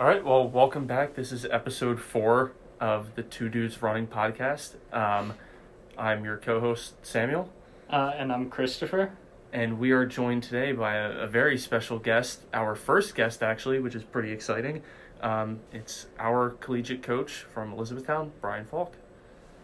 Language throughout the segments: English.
All right, well, welcome back. This is episode four of the Two Dudes Running podcast. Um, I'm your co host, Samuel, Uh, and I'm Christopher. and we are joined today by a, a very special guest, our first guest, actually, which is pretty exciting. Um, it's our collegiate coach from Elizabethtown, Brian Falk.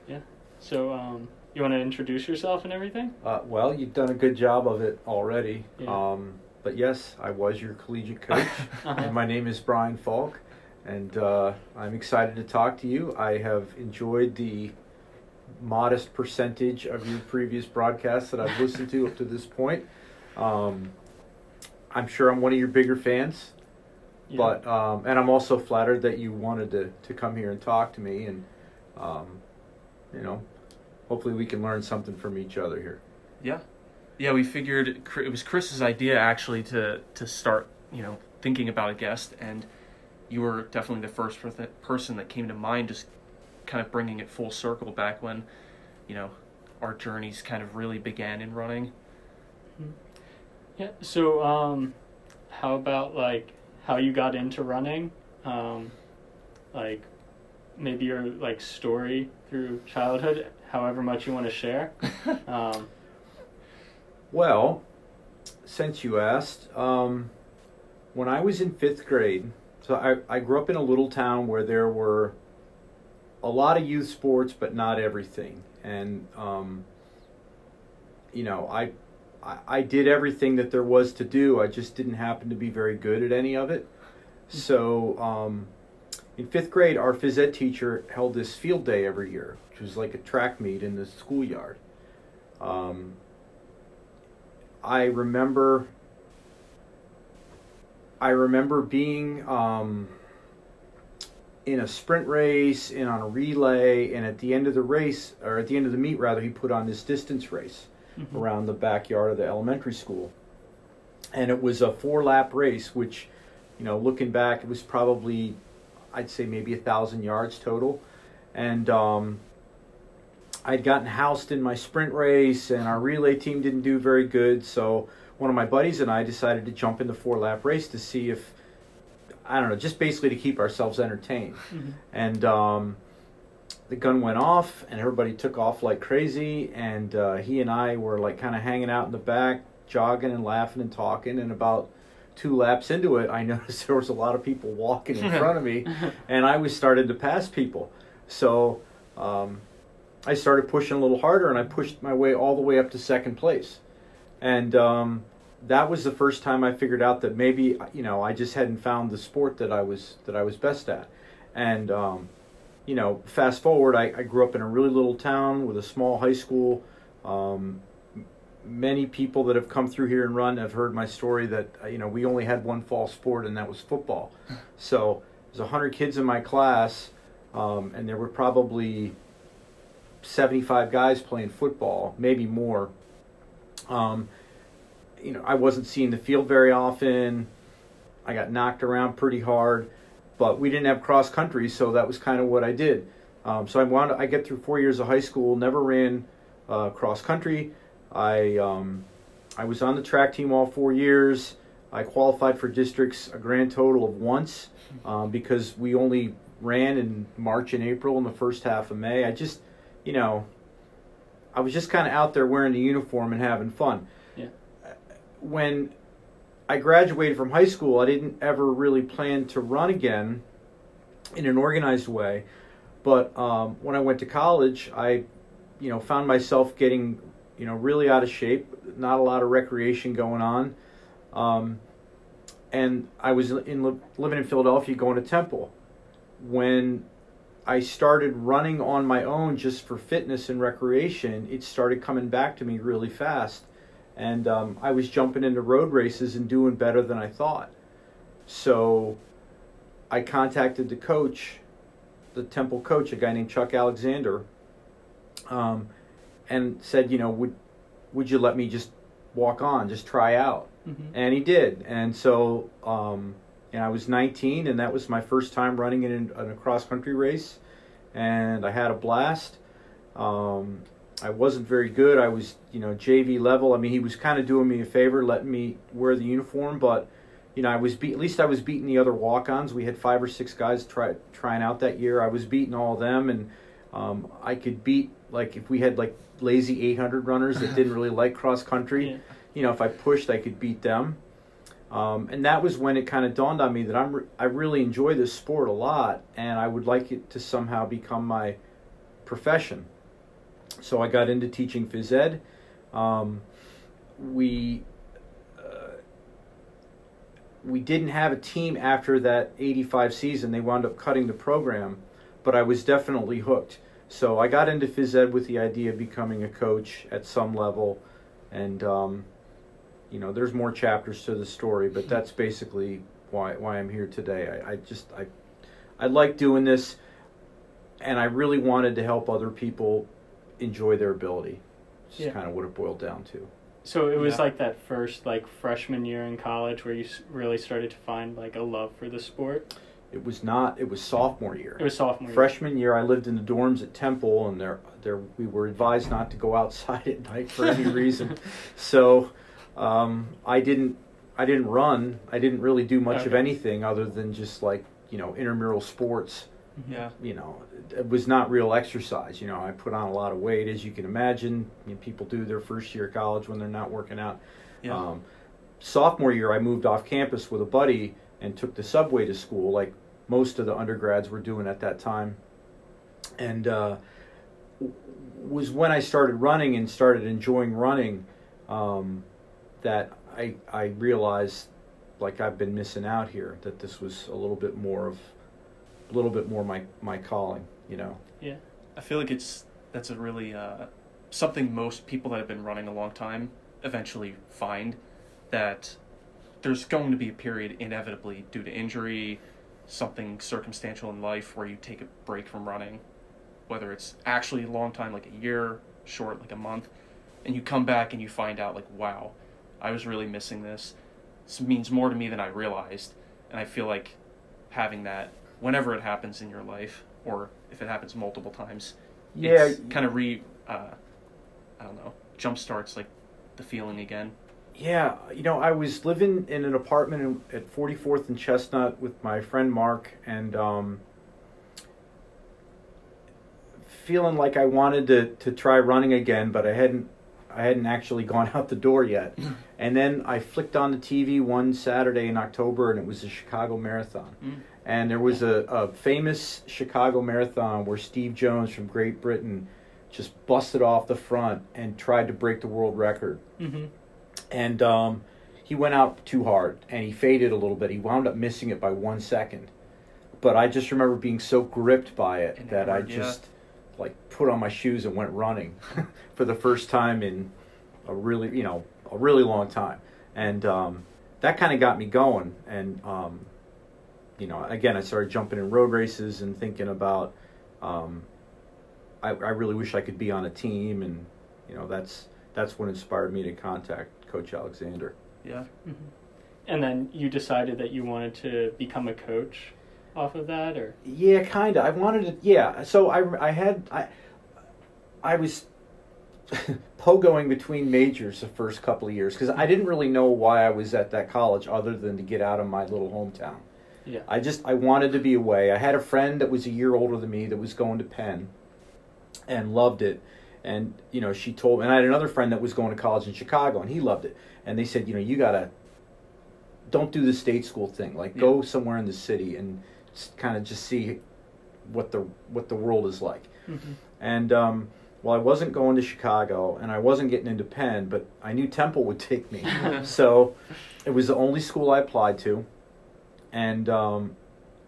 Yeah. So, um, you want to introduce yourself and everything? Uh, well, you've done a good job of it already. Yeah. Um, but yes, I was your collegiate coach. And my name is Brian Falk, and uh, I'm excited to talk to you. I have enjoyed the modest percentage of your previous broadcasts that I've listened to up to this point. Um, I'm sure I'm one of your bigger fans, Yeah. but um, and I'm also flattered that you wanted to, to come here and talk to me, and um, you know, hopefully we can learn something from each other here. Yeah, yeah. We figured it was Chris's idea actually to to start, you know, thinking about a guest, and you were definitely the first person that came to mind. Just kind of bringing it full circle back when, you know, our journeys kind of really began in running. yeah. So, um, how about like how you got into running? Um, like maybe your like story through childhood, however much you want to share. Um, Well, since you asked, um, when I was in fifth grade, so I, I grew up in a little town where there were a lot of youth sports, but not everything. And, um, you know, I, I, I did everything that there was to do. I just didn't happen to be very good at any of it. So, um, in fifth grade, our phys ed teacher held this field day every year, which was like a track meet in the schoolyard. Um, I remember I remember being um, in a sprint race and on a relay and at the end of the race or at the end of the meet rather he put on this distance race mhm. around the backyard of the elementary school. And it was a four lap race, which, you know, looking back, it was probably, I'd say maybe a thousand yards total. And um, I'd gotten housed in my sprint race, and our relay team didn't do very good. So one of my buddies and I decided to jump in the four lap race to see if, I don't know, just basically to keep ourselves entertained Mhm. and um, the gun went off and everybody took off like crazy and uh, he and i were like kind of hanging out in the back jogging and laughing and talking and about two laps into it i noticed there was a lot of people walking in front of me and i was starting to pass people so um, i started pushing a little harder and i pushed my way all the way up to second place and um, that was the first time i figured out that maybe you know i just hadn't found the sport that i was that i was best at and um, you know, fast forward, I, I grew up in a really little town with a small high school. Um, many people that have come through here and run have heard my story that, uh, you know, we only had one fall sport and that was football. So there's 100 kids in my class, um, and there were probably 75 guys playing football, maybe more. Um, you know, I wasn't seeing the field very often. I got knocked around pretty hard but we didn't have cross country, so that was kind of what I did. Um, so I wound I get through four years of high school, never ran uh, cross country. I um, I was on the track team all four years. I qualified for districts a grand total of once um, because we only ran in March and April and the first half of May. I just, you know, I was just kind of out there wearing the uniform and having fun. Yeah. When I graduated from high school, I didn't ever really plan to run again in an organized way. But um, when I went to college, I, you know, found myself getting, you know, really out of shape. Not a lot of recreation going on, um, and I was in living in Philadelphia, going to Temple. When I started running on my own just for fitness and recreation, it started coming back to me really fast and um, I was jumping into road races and doing better than I thought. So I contacted the coach, the Temple coach, a guy named Chuck Alexander, um, and said, you know, would would you let me just walk on, just try out? Mhm. And he did. And so, um, and I was 19, and that was my first time running in, an- a cross country race, and I had a blast. Um, I wasn't very good. I was, you know, JV level. I mean, he was kind of doing me a favor, letting me wear the uniform, but, you know, I was beat. At least I was beating the other walk-ons. We had five or six guys try trying out that year. I was beating all of them, and um, I could beat like if we had like lazy 800 runners that didn't really like cross country. Yeah. You know, if I pushed, I could beat them. Um, and that was when it kind of dawned on me that I'm re- I really enjoy this sport a lot, and I would like it to somehow become my profession. So I got into teaching phys ed. Um, we uh, we didn't have a team after that 85 season. They wound up cutting the program, but I was definitely hooked. So I got into phys ed with the idea of becoming a coach at some level, and um, you know, there's more chapters to the story, but that's basically why why I'm here today. I, I just I I like doing this, and I really wanted to help other people enjoy their ability. It's Yeah. kind of what it boiled down to. So it was Yeah. like that first like freshman year in college where you really started to find like a love for the sport. It was not. It was sophomore year. It was sophomore year. Freshman year, I lived in the dorms at Temple, and there, there, we were advised not to go outside at night for any reason. so, um, I didn't, I didn't run. I didn't really do much of anything other than just like you know intramural sports. Mhm. Yeah. You know, it, it was not real exercise. You know, I put on a lot of weight, as you can imagine. You know, people do their first year of college when they're not working out. Yeah. Um, sophomore year, I moved off campus with a buddy and took the subway to school, like most of the undergrads were doing at that time. And uh, was when I started running and started enjoying running um, that I I realized like I've been missing out here. That this was a little bit more of a little bit more my my calling. You know. Yeah. I feel like it's that's a really uh, something most people that have been running a long time eventually find that there's going to be a period inevitably due to injury, something circumstantial in life where you take a break from running, whether it's actually a long time like a year, short like a month, and you come back and you find out like wow, I was really missing this. This means more to me than I realized, and I feel like having that whenever it happens in your life or if it happens multiple times Yeah. kind of re uh, i don't know jump starts like the feeling again Yeah, you know, I was living in an apartment in, at 44th and Chestnut with my friend Mark, and um, feeling like I wanted to, to try running again, but I hadn't I hadn't actually gone out the door yet. and then I flicked on the TV one Saturday in October, and it was the Chicago Marathon. Mm. And there was a, a famous Chicago Marathon where Steve Jones from Great Britain just busted off the front and tried to break the world record Mm-hmm. and um, he went out too hard and he faded a little bit. He wound up missing it by one second. But I just remember being so gripped by it that I just. yeah. Just like put on my shoes and went running for the first time in a really you know a really long time, and um, that kind of got me going. And um, you know, again, I started jumping in road races and thinking about. Um, I, I really wish I could be on a team, and you know that's that's what inspired me to contact Coach Alexander. yeah Mm-hmm. And then you decided that you wanted to become a coach off of that, or Yeah, kind of. I wanted to. Yeah, so I I had I I was pogoing between majors the first couple of years because I didn't really know why I was at that college other than to get out of my little hometown. yeah, I just I wanted to be away. I had a friend that was a year older than me that was going to Penn and loved it. And you know, she told and I had another friend that was going to college in Chicago and he loved it. And they said, you know, you got to don't do the state school thing. Like go somewhere in the city and kind of just see what the what the world is like. mm-hmm. And um, well, I wasn't going to Chicago, and I wasn't getting into Penn, but I knew Temple would take me. so it was the only school I applied to, and um,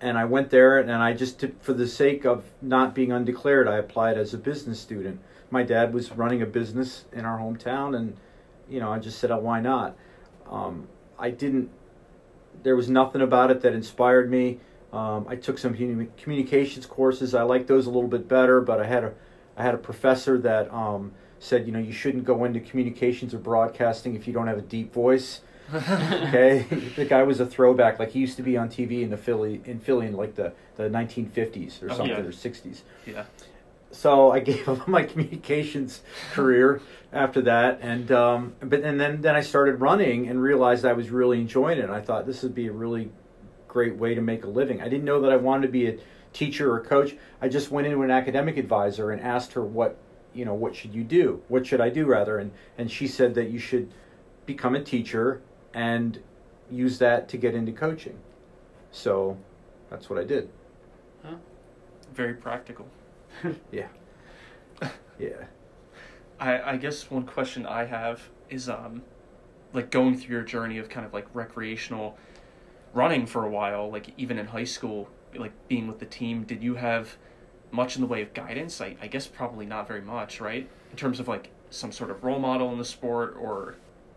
and I went there, and I just did, for the sake of not being undeclared, I applied as a business student. My dad was running a business in our hometown, and you know I just said, oh, why not? Um, I didn't. There was nothing about it that inspired me. Um, I took some communications courses. I liked those a little bit better, but I had a I had a professor that um, said, you know, you shouldn't go into communications or broadcasting if you don't have a deep voice. Okay, the guy was a throwback. Like he used to be on TV in the Philly in Philly in like the the 1950s or Oh, something yeah. or 60s. yeah so I gave up my communications career after that, and um, but and then then I started running and realized I was really enjoying it. And I thought this would be a really great way to make a living. I didn't know that I wanted to be a teacher or coach. I just went into an academic advisor and asked her what you know what should you do? What should I do rather? And and she said that you should become a teacher and use that to get into coaching. So that's what I did. Huh? Very practical. Yeah. Yeah. I, I guess one question I have is um like going through your journey of kind of like recreational running for a while, like even in high school, like being with the team, did you have much in the way of guidance? I, I guess probably not very much, right? In terms of like some sort of role model in the sport or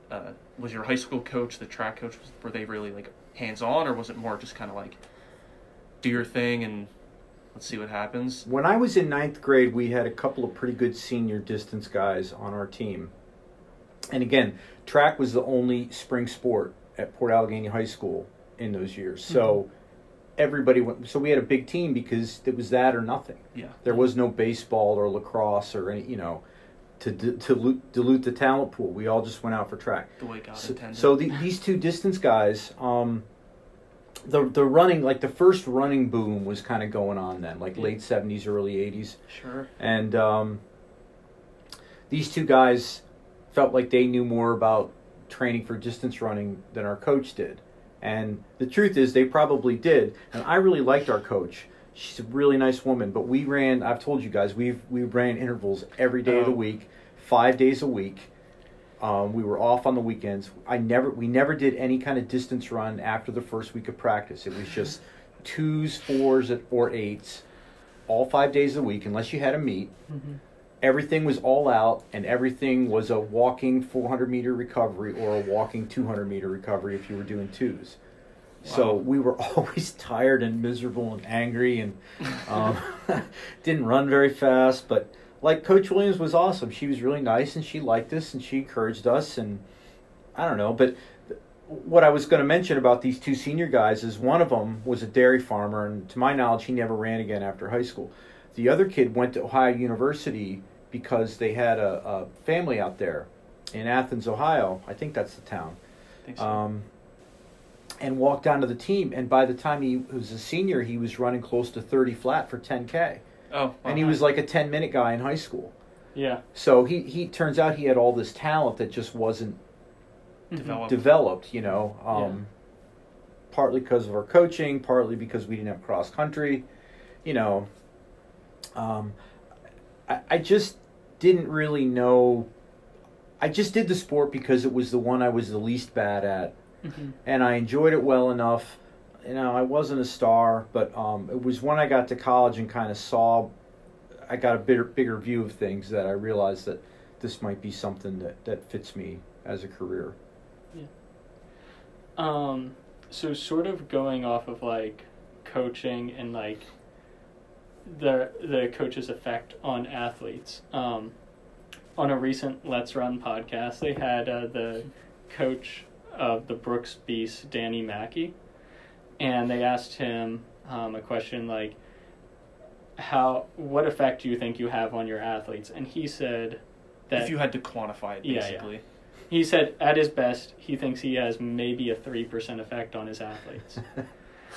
uh, was your high school coach, the track coach, were they really like hands on or was it more just kind of like do your thing and let's see what happens? When I was in ninth grade, we had a couple of pretty good senior distance guys on our team. And again, track was the only spring sport at Port Allegany High School in those years. So everybody went. So we had a big team because it was that or nothing. Yeah. There was no baseball or lacrosse or any, you know, to d- to dilute, dilute the talent pool. We all just went out for track. The way God So, intended. so the, these two distance guys, um, the the running like the first running boom was kind of going on then, like late seventies, early eighties, sure. and um, these two guys felt like they knew more about training for distance running than our coach did. And the truth is, they probably did. And I really liked our coach. She's a really nice woman. But we ran. I've told you guys we've we ran intervals every day of the Oh. week, five days a week. Um, we were off on the weekends. I never we never did any kind of distance run after the first week of practice. It was just twos, fours, or eights, all five days a week, unless you had a meet Mm-hmm. Everything was all out and everything was a walking 400 meter recovery or a walking 200 meter recovery if you were doing twos. So we were always tired and miserable and angry and um, didn't run very fast but like coach williams was awesome. She was really nice and she liked us and she encouraged us and i don't know but what i was going to mention about these two senior guys is one of them was a dairy farmer and to my knowledge he never ran again after high school. The other kid went to ohio university because they had a, a family out there in athens ohio i think that's the town I think so. um, and walked down to the team. And by the time he was a senior, he was running close to 30 flat for 10K. oh, And he was like a 10 minute guy in high school. Yeah. So he, he turns out he had all this talent that just wasn't Mhm. Developed. developed, you know. Um, Partly because of our coaching, partly because we didn't have cross country, you know. Um, I, I just didn't really know. I just did the sport because it was the one I was the least bad at Mhm. and I enjoyed it well enough. You know, I wasn't a star, but um, it was when I got to college and kind of saw, I got a bigger bigger view of things that I realized that this might be something that that fits me as a career. Yeah. Um, so sort of going off of like coaching and like the the coach's effect on athletes. Um, on a recent Let's Run podcast, they had uh, the coach of the Brooks Beast, Danny Mackey, and they asked him um, a question like, "How? What effect do you think you have on your athletes?" And he said that if you had to quantify it, Yeah, yeah. he said at his best, he thinks he has maybe a three percent effect on his athletes.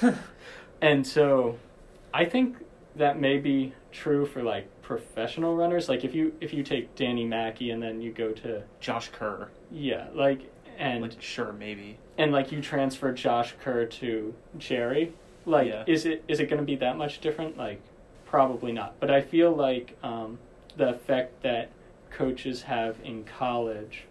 And so I think that may be true for like professional runners. Like if you if you take Danny Mackey and then you go to Josh Kerr, yeah, like and like sure, maybe. and like you transfer Josh Kerr to Jerry, like Yeah. is it is it going to be that much different? Like probably not. But I feel like um, the effect that coaches have in college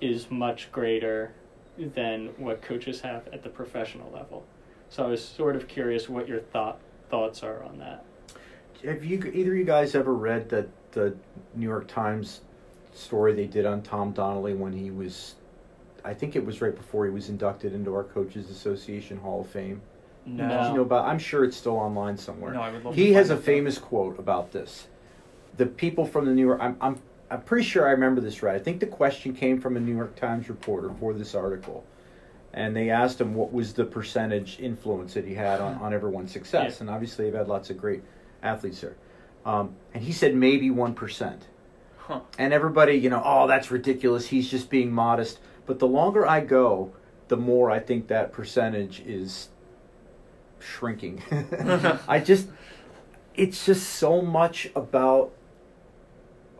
is much greater than what coaches have at the professional level. So I was sort of curious what your thought thoughts are on that. Have you either of you guys ever read that the New York Times story they did on Tom Donnelly when he was, I think it was right before he was inducted into our Coaches Association Hall of Fame. No. Did you know about? I'm sure it's still online somewhere. no, I would love. he has a famous quote about this. The people from the New York, I'm, I'm, I'm pretty sure I remember this right. I think the question came from a New York Times reporter for this article, and they asked him what was the percentage influence that he had on, on everyone's success. Yeah. And obviously, they've had lots of great athletes there. um, and he said maybe one percent. Huh. And everybody, you know, oh, that's ridiculous. He's just being modest. But the longer I go, the more I think that percentage is shrinking. I just, it's just so much about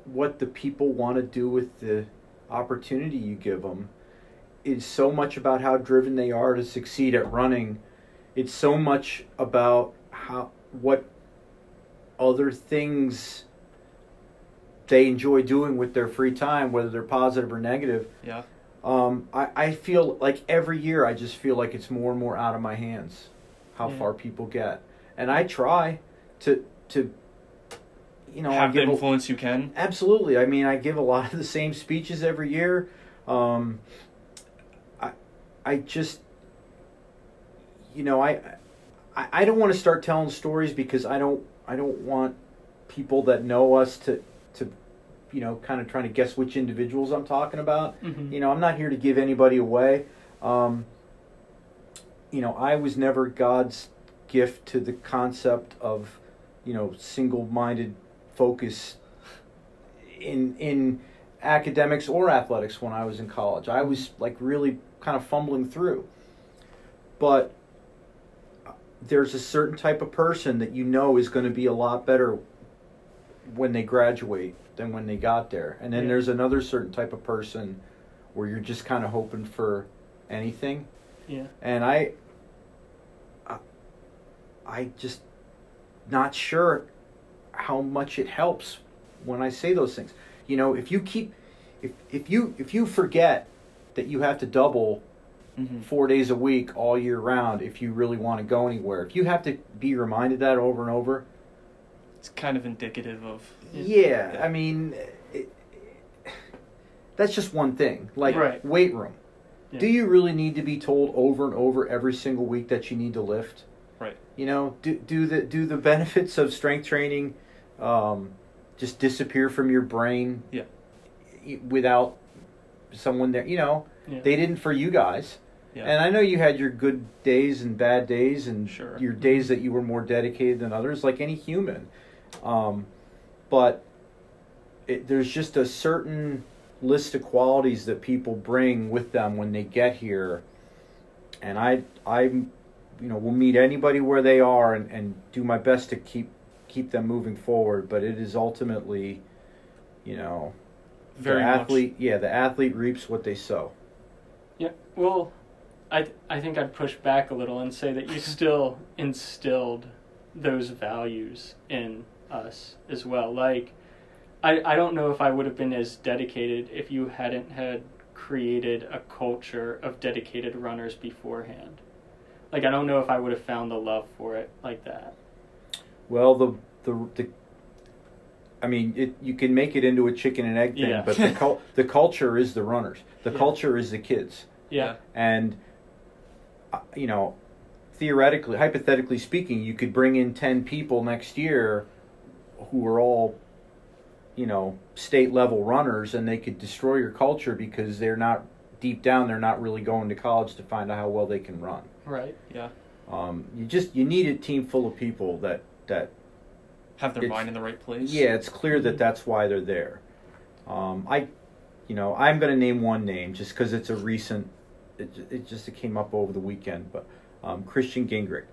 what the people want to do with the opportunity you give them. It's so much about how driven they are to succeed at running. It's so much about how what other things they enjoy doing with their free time, whether they're positive or negative. Yeah. Um, I, I feel like every year I just feel like it's more and more out of my hands how Yeah. far people get. And I try to to you know Have the give a- influence you can. Absolutely. I mean, I give a lot of the same speeches every year. Um, I just, you know, I, I, I don't want to start telling stories because I don't, I don't want people that know us to, to, you know, kind of trying to guess which individuals I'm talking about. Mhm. You know, I'm not here to give anybody away. Um, you know, I was never God's gift to the concept of, you know, single-minded focus in in academics or athletics when I was in college. I was like really kind of fumbling through. But there's a certain type of person that you know is going to be a lot better when they graduate than when they got there. And then Yeah. there's another certain type of person where you're just kind of hoping for anything. Yeah. And I I, I just not sure how much it helps when I say those things. You know, if you keep if if you if you forget that you have to double hmm four days a week all year round if you really want to go anywhere. If you have to be reminded that over and over, It's kind of indicative of. yeah, Yeah. I mean, it, that's just one thing. Like Right. weight room. Yeah. Do you really need to be told over and over every single week that you need to lift? Right. You know, do do the do the benefits of strength training um, just disappear from your brain? Yeah. Without someone there, you know, Yeah. they didn't for you guys. Yeah. And I know you had your good days and bad days, and Sure. your days that you were more dedicated than others, like any human. Um, but it, there's just a certain list of qualities that people bring with them when they get here, and I, I, you know, will meet anybody where they are and, and do my best to keep keep them moving forward. But it is ultimately, you know, Very the much. athlete. Yeah, the athlete reaps what they sow. Yeah. Well, I I think I'd push back a little and say that you still instilled those values in us as well. Like I I don't know if I would have been as dedicated if you hadn't had created a culture of dedicated runners beforehand. Like I don't know if I would have found the love for it like that. Well, the the the. I mean, it you can make it into a chicken and egg thing, Yeah. but the cul- the culture is the runners. The Yeah. culture is the kids, Yeah. and uh, you know, theoretically, hypothetically speaking, you could bring in ten people next year, who are all, you know, state level runners, and they could destroy your culture because they're not deep down. They're not really going to college to find out how well they can run. Right. Yeah. Um, you just you need a team full of people that that Have their It's- mind in the right place. Yeah, it's clear that Mhm. that's why they're there. Um, I, you know, I'm going to name one name just because it's a recent. It, it just it came up over the weekend, but um, Christian Gingrich.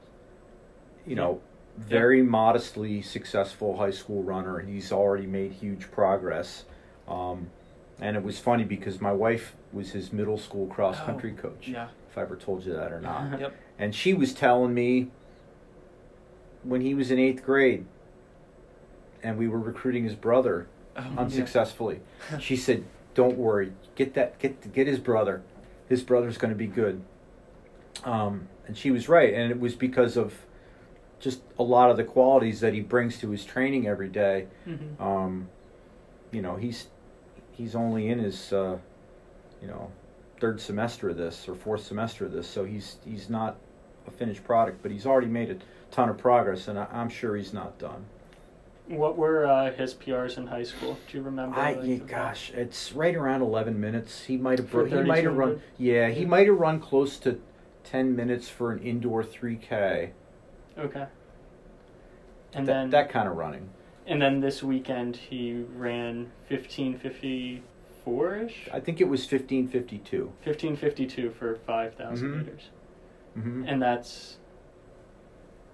You know, very modestly successful high school runner. He's already made huge progress. Um, and it was funny because my wife was his middle school cross country Oh, coach. Yeah. If I ever told you that or not. Yep. And she was telling me when he was in eighth grade and we were recruiting his brother Um, unsuccessfully. She said, "Don't worry, get that get get his brother. His brother's going to be good." Um, and she was right, and it was because of just a lot of the qualities that he brings to his training every day. Mm-hmm. Um, you know, he's he's only in his uh, you know third semester of this or fourth semester of this, so he's he's not a finished product, but he's already made a ton of progress, and I, I'm sure he's not done. What were uh, his PRs in high school? Do you remember? I like, yeah, gosh, it's right around eleven minutes. He might have he might have run yeah he might have run close to ten minutes for an indoor three k. Okay. And that, then that kind of running. and then this weekend he ran fifteen fifty four ish. I think it was fifteen fifty two. Fifteen fifty two for five thousand Mhm. meters, Mm-hmm. and that's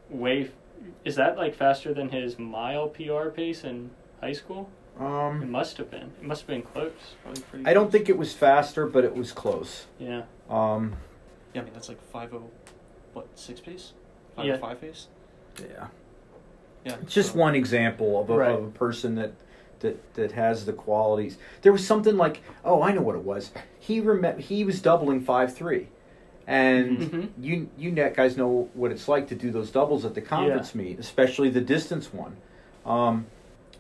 way. F- Is that like faster than his mile PR pace in high school? Um, It must have been. It must have been close. Probably pretty. I don't close. think it was faster, but it was close. Yeah. Um, Yeah, I mean that's like five oh, what six pace, five Yeah. oh five pace. yeah. Yeah, It's just so- one example of a, Right. of a person that, that that has the qualities. There was something like, oh, I know what it was. He rem- he was doubling five three, and Mhm. you you net guys know what it's like to do those doubles at the conference meet, especially the distance one. Um,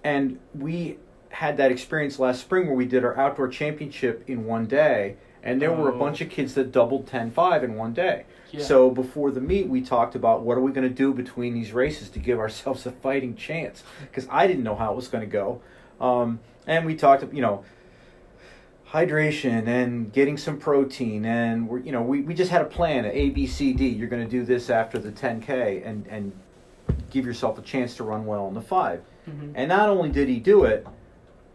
and we had that experience last spring where we did our outdoor championship in one day, and there were a Oh. bunch of kids that doubled 10-5 in one day. Yeah. So before the meet, we talked about what are we going to do between these races to give ourselves a fighting chance because I didn't know how it was going to go, um, and we talked, you know, hydration and getting some protein, and we're, you know, we, we just had a plan, a b c d You're going to do this after the 10k, and and give yourself a chance to run well in the five. Mhm. And not only did he do it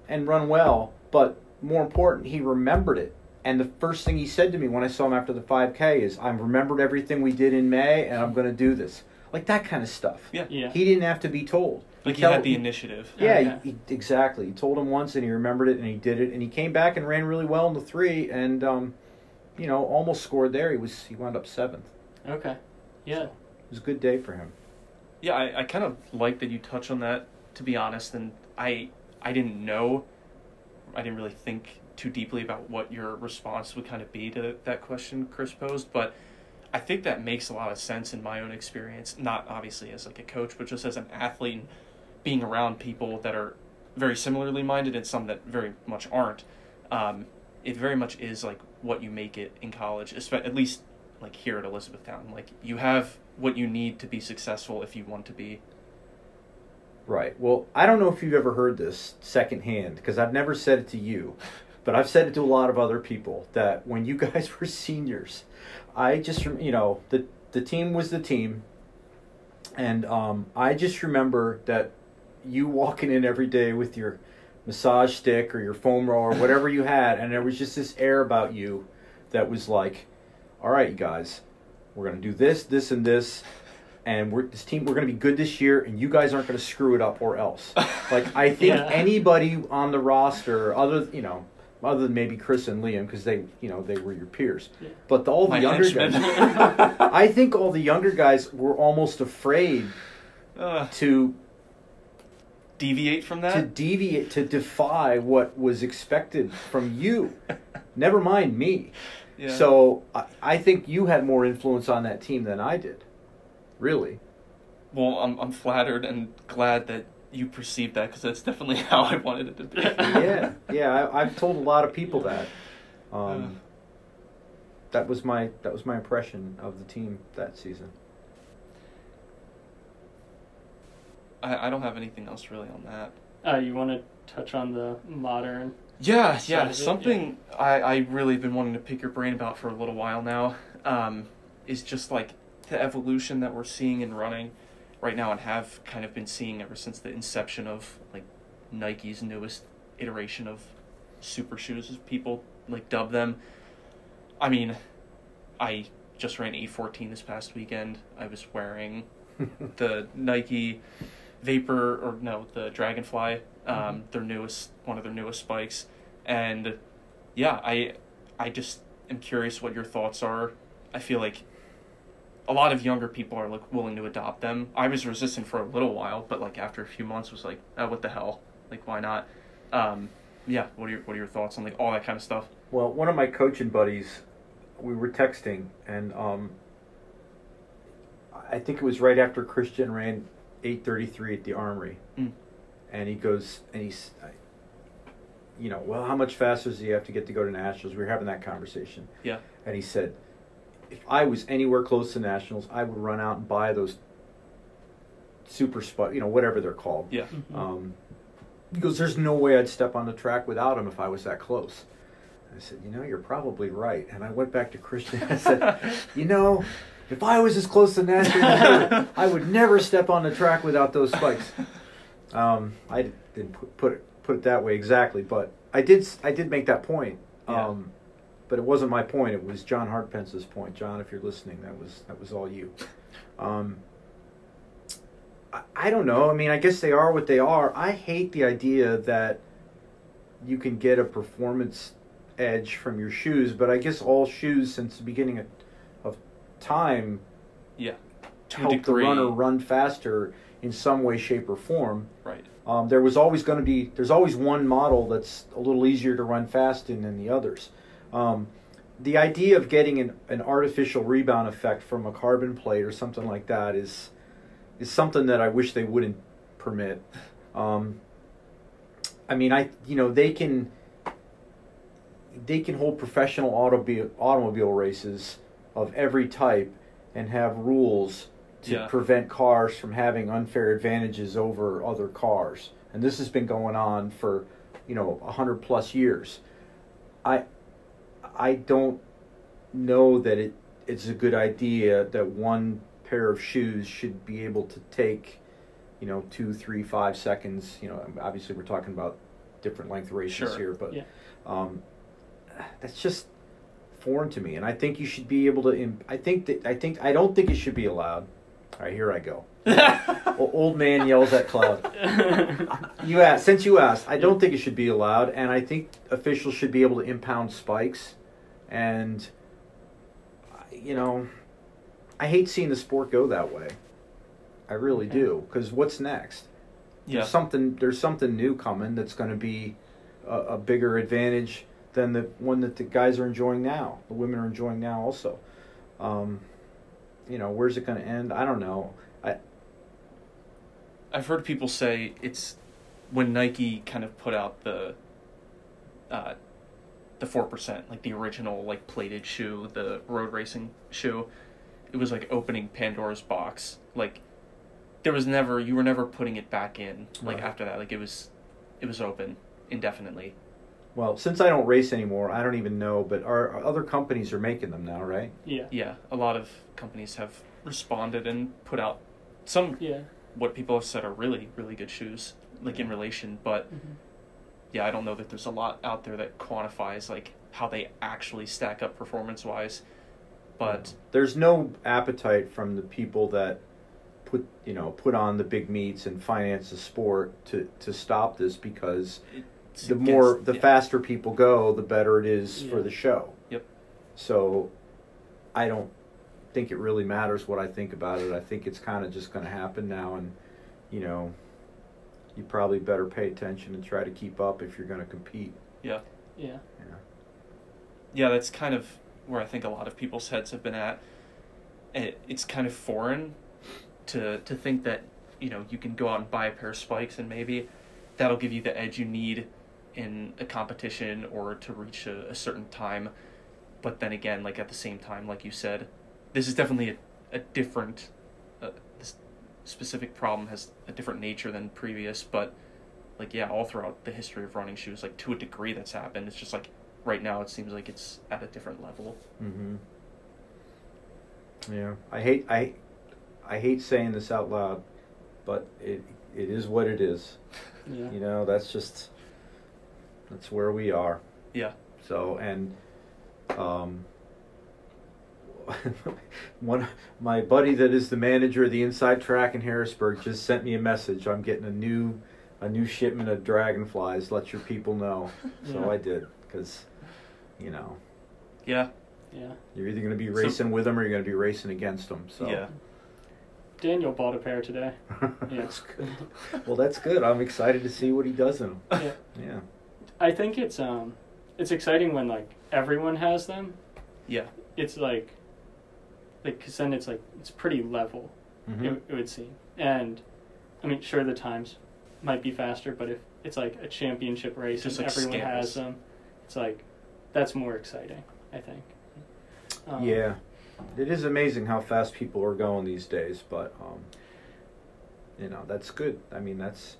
and run well, but more important, he remembered it. And the first thing he said to me when I saw him after the 5K is, I've remembered everything we did in May and I'm going to do this. Like that kind of stuff. Yeah. Yeah. He didn't have to be told. like he tell- had the initiative. Yeah, Okay. he, he- exactly. He told him once and he remembered it and he did it. And he came back and ran really well in the three and, um, you know, almost scored there. He was he wound up seventh. Okay. Yeah. It was a good day for him. Yeah, I, I kind of like that you touch on that. To be honest, and I I didn't know, I didn't really think too deeply about what your response would kind of be to that question Chris posed, but I think that makes a lot of sense in my own experience. Not obviously as like a coach, but just as an athlete, being around people that are very similarly minded and some that very much aren't. Um, it very much is like what you make it in college, at least like here at Elizabethtown. Like you have what you need to be successful if you want to be. Right. Well, I don't know if you've ever heard this secondhand because I've never said it to you, but I've said it to a lot of other people that when you guys were seniors, I just you know the the team was the team, and um, I just remember that you walking in every day with your massage stick or your foam roller or whatever you had, and there was just this air about you that was like, all right, you guys, we're gonna do this, this, and this and we're this team we're going to be good this year and you guys aren't going to screw it up or else like i think Yeah. anybody on the roster other you know other than maybe chris and liam because they you know they were your peers Yeah. but the, all the My younger henchmen. guys i think all the younger guys were almost afraid Uh, to deviate from that. to that. deviate to defy what was expected from you never mind me Yeah. so I, I think you had more influence on that team than i did really well, I'm I'm flattered and glad that you perceived that because that's definitely how I wanted it to be. yeah, yeah. I, I've told a lot of people that. Uh. Um, that was my that was my impression of the team that season. I, I don't have anything else really on that. Uh, you want to touch on the modern? Yeah, Side yeah. of it, Something I, I really been wanting to pick your brain about for a little while now um, is just like the evolution that we're seeing in running right now and have kind of been seeing ever since the inception of like Nike's newest iteration of super shoes, as people like dub them. I mean, I just ran E14 this past weekend. I was wearing the Nike Vapor or no, the Dragonfly, um, their newest one of their newest spikes, and yeah, I I just am curious what your thoughts are. I feel like a lot of younger people are like willing to adopt them. I was resistant for a little while, but like after a few months was like, oh, what the hell? Like why not? Um, yeah, what are your what are your thoughts on like all that kind of stuff? Well, one of my coaching buddies, we were texting, and um, I think it was right after Christian ran eight thirty three at the Armory, Mm. and he goes and he's, I- you know, well, how much faster does he have to get to go to nationals? We were having that conversation. Yeah. And he said, if I was anywhere close to nationals, I would run out and buy those super spot, you know, whatever they're called. Yeah. Mhm. Um, he goes, "There's no way I'd step on the track without them if I was that close." I said, "You know, you're probably right." And I went back to Christian. I said, "You know, if I was as close to nationals, I would never step on the track without those spikes." Um, I didn't put, put it put it that way exactly, but I did s- I did make that point. Yeah. Um, but it wasn't my point. It was John Hartpence's point. John, if you're listening, that was that was all you. Um, I, I don't know. I mean, I guess they are what they are. I hate the idea that you can get a performance edge from your shoes, but I guess all shoes since the beginning of, of time Yeah. Help the runner run faster in some way, shape, or form. Right. Um, there was always going to be there's always one model that's a little easier to run fast in than the others. Um, the idea of getting an, an artificial rebound effect from a carbon plate or something like that is is something that I wish they wouldn't permit. Um, I mean, I you know they can they can hold professional automobile automobile races of every type and have rules to Yeah. prevent cars from having unfair advantages over other cars. And this has been going on for, you know, a hundred plus years. I I don't know that it it's a good idea that one pair of shoes should be able to take, you know, two, three, five seconds. You know, obviously we're talking about different length races Sure. here, but Yeah. um, that's just foreign to me. And I think you should be able to. I think that I think I don't think it should be allowed. All right, here I go. O- old man yells at cloud. You asked since you asked. I don't think it should be allowed, and I think officials should be able to impound spikes. And you know, I hate seeing the sport go that way. I really do. Because what's next? yeah. There's something. There's something new coming that's going to be a, a bigger advantage than the one that the guys are enjoying now. The women are enjoying now also. Um, you know, where's it going to end? I don't know. I I've heard people say it's when Nike kind of put out the uh, the four percent, like the original like plated shoe, the road racing shoe. It was like opening Pandora's box. Like there was never you were never putting it back in. Like Right. after that, like it was it was open indefinitely. well, since I don't race anymore, I don't even know. But our, our other companies are making them now, right? yeah. Yeah, a lot of companies have responded and put out some Yeah. what people have said are really really good shoes, like in relation, but. Mhm. Yeah, I don't know that there's a lot out there that quantifies like how they actually stack up performance wise. But there's no appetite from the people that put you know put on the big meets and finance the sport to to stop this because it's the more the yeah. faster people go, the better it is for the show. Yep. So, I don't think it really matters what I think about it. I think it's kind of just going to happen now, and you know, you probably better pay attention and try to keep up if you're going to compete. Yeah. Yeah. You know? Yeah, that's kind of where I think a lot of people's heads have been at. It, it's kind of foreign to to think that, you know, you can go out and buy a pair of spikes and maybe that'll give you the edge you need in a competition or to reach a, a certain time. But then again, like at the same time, like you said, this is definitely a, a different, this specific problem has a different nature than previous. But like yeah, all throughout the history of running shoes, like to a degree that's happened. It's just like right now it seems like it's at a different level. Mm-hmm. Yeah, I hate I, I hate saying this out loud, but it it is what it is. Yeah. You know, that's just that's where we are. Yeah. So and um one my buddy that is the manager of the inside track in Harrisburg just sent me a message. I'm getting a new a new shipment of dragonflies. Let your people know. So Yeah. I did because you know Yeah. Yeah. you're either going to be So- racing with them or you're going to be racing against them. So Yeah. Daniel bought a pair today. that's good. Well, that's good. I'm excited to see what he does in them. Yeah. Yeah. I think it's um, it's exciting when like everyone has them. Yeah. It's like, like, cause then it's like it's pretty level. Mhm. It, it would seem, and I mean, sure the times might be faster, but if it's like a championship race Just and like everyone scales. has them, it's like that's more exciting. I think. Um, Yeah, it is amazing how fast people are going these days, but um, you know that's good. I mean that's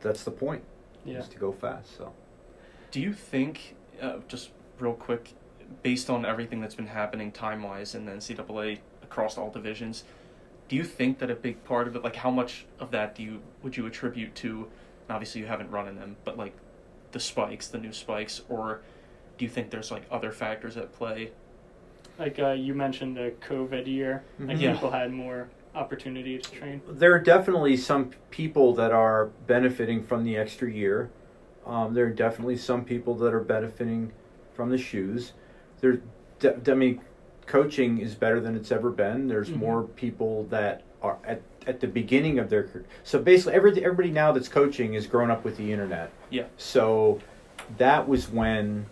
that's the point Yeah. is to go fast. So Do you think, uh, just real quick, based on everything that's been happening time wise in the NCAA across all divisions, do you think that a big part of it, like how much of that do you would you attribute to? And obviously, you haven't run in them, but like the spikes, the new spikes, or do you think there's like other factors at play? Like uh, you mentioned the COVID year, like Mhm. Yeah. people had more opportunity to train. there are definitely some people that are benefiting from the extra year. Um, there are definitely some people that are benefiting from the shoes. There, de- I mean, coaching is better than it's ever been. There's Mhm. more people that are at, at the beginning of their career. So basically, every, everybody now that's coaching is grown up with the internet. Yeah. So that was when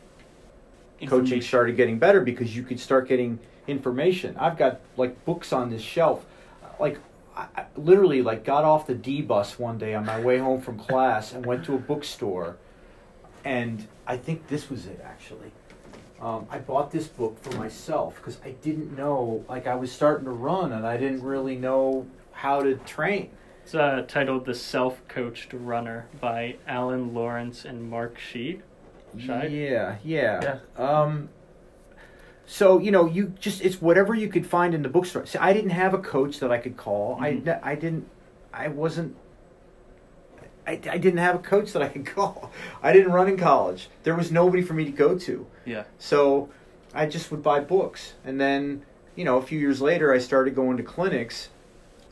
coaching started getting better because you could start getting information. I've got like books on this shelf, like I literally like got off the D bus one day on my way home from class and went to a bookstore, and I think this was it actually. Um, I bought this book for myself because I didn't know, like I was starting to run and I didn't really know how to train. It's uh, titled "The Self-Coached Runner" by Alan Lawrence and Mark Sheet. Shy? Yeah, yeah. Um, so you know, you just it's whatever you could find in the bookstore. See, I didn't have a coach that I could call. Mhm. I I didn't. I wasn't. I, I didn't have a coach that I could call. I didn't run in college. There was nobody for me to go to. Yeah. So I just would buy books, and then you know, a few years later, I started going to clinics.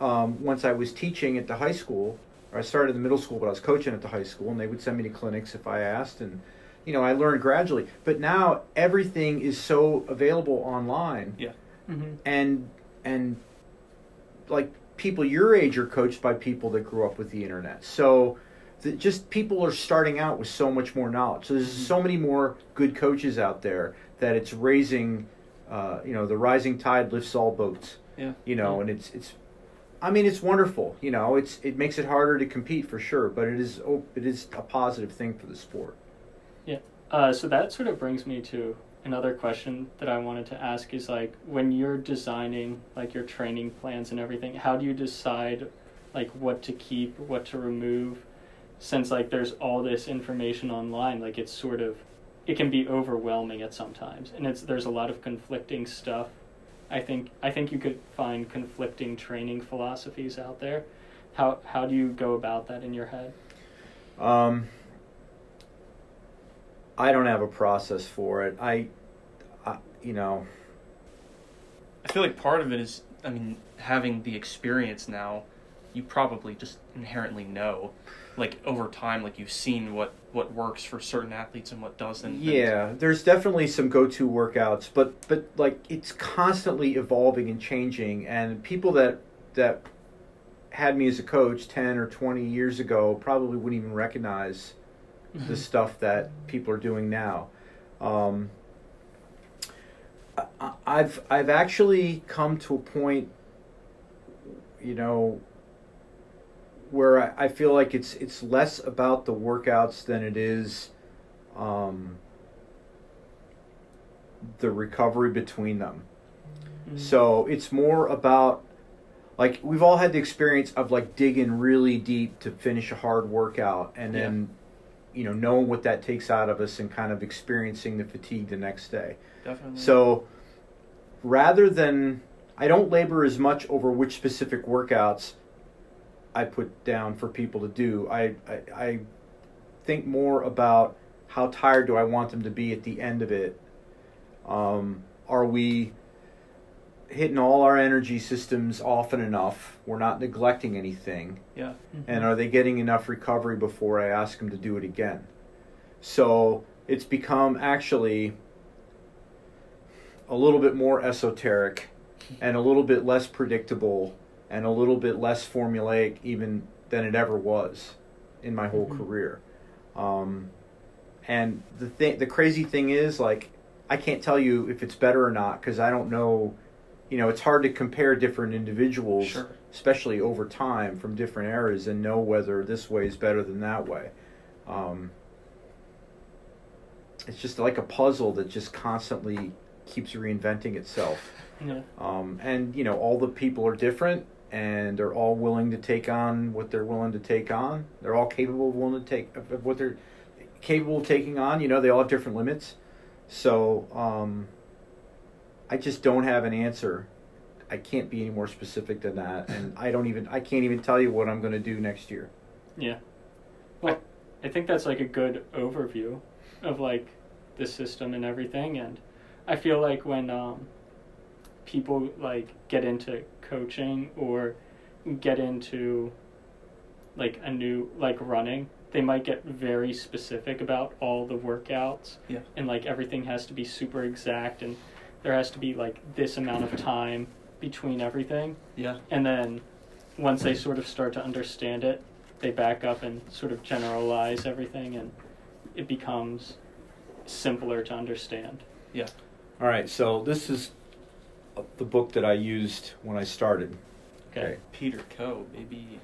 Um, once I was teaching at the high school, or I started in the middle school, but I was coaching at the high school, and they would send me to clinics if I asked, and you know, I learned gradually. But now everything is so available online, Mm-hmm. and and like people your age are coached by people that grew up with the internet. So the, just people are starting out with so much more knowledge. So there's Mhm. so many more good coaches out there that it's raising. Uh, you know, the rising tide lifts all boats. Yeah. You know, Yeah. and it's it's. I mean, it's wonderful. You know, it's it makes it harder to compete for sure, but it is oh, it is a positive thing for the sport. Yeah. Uh, so that sort of brings me to another question that I wanted to ask is like when you're designing like your training plans and everything, how do you decide like what to keep, what to remove? Since like there's all this information online, like it's sort of it can be overwhelming at sometimes, and it's there's a lot of conflicting stuff. I think I think you could find conflicting training philosophies out there. How how do you go about that in your head? Um, I don't have a process for it. I, I, you know, I feel like part of it is, I mean, having the experience now, you probably just inherently know, like over time, like you've seen what what works for certain athletes and what doesn't. and- yeah, there's definitely some go-to workouts, but but like it's constantly evolving and changing, and people that that had me as a coach ten or twenty years ago probably wouldn't even recognize Mm-hmm. the stuff that people are doing now. Um, I, I've I've actually come to a point, you know, where I, I feel like it's it's less about the workouts than it is um, the recovery between them. Mhm. So it's more about like we've all had the experience of like digging really deep to finish a hard workout and then you know knowing what that takes out of us and kind of experiencing the fatigue the next day. definitely. So rather than I don't labor as much over which specific workouts I put down for people to do. I, I, I think more about how tired do I want them to be at the end of it. Um, are we hitting all our energy systems often enough? We're not neglecting anything yeah, Mhm. and are they getting enough recovery before I ask them to do it again? So it's become actually a little bit more esoteric and a little bit less predictable and a little bit less formulaic even than it ever was in my whole Mhm. career. Um, and the thing, the crazy thing is, like, I can't tell you if it's better or not because I don't know. You know, it's hard to compare different individuals sure. especially over time from different eras, and know whether this way is better than that way. Um, it's just like a puzzle that just constantly keeps reinventing itself. Yeah. Um, and you know, all the people are different, and they're all willing to take on what they're willing to take on. They're all capable of willing to take of, of what they're capable of taking on. You know, they all have different limits. So um, I just don't have an answer I can't be any more specific than that, and I don't even I can't even tell you what I'm going to do next year. Yeah. Well, I think that's like a good overview of like the system and everything and I feel like when um, people like get into coaching or get into like a new like running, they might get very specific about all the workouts. Yeah. And like everything has to be super exact and there has to be like this amount of time between everything. Yeah. And then once they sort of start to understand it, they back up and sort of generalize everything and it becomes simpler to understand. Yeah. All right, so this is the book that I used when I started. Okay. Peter Coe, maybe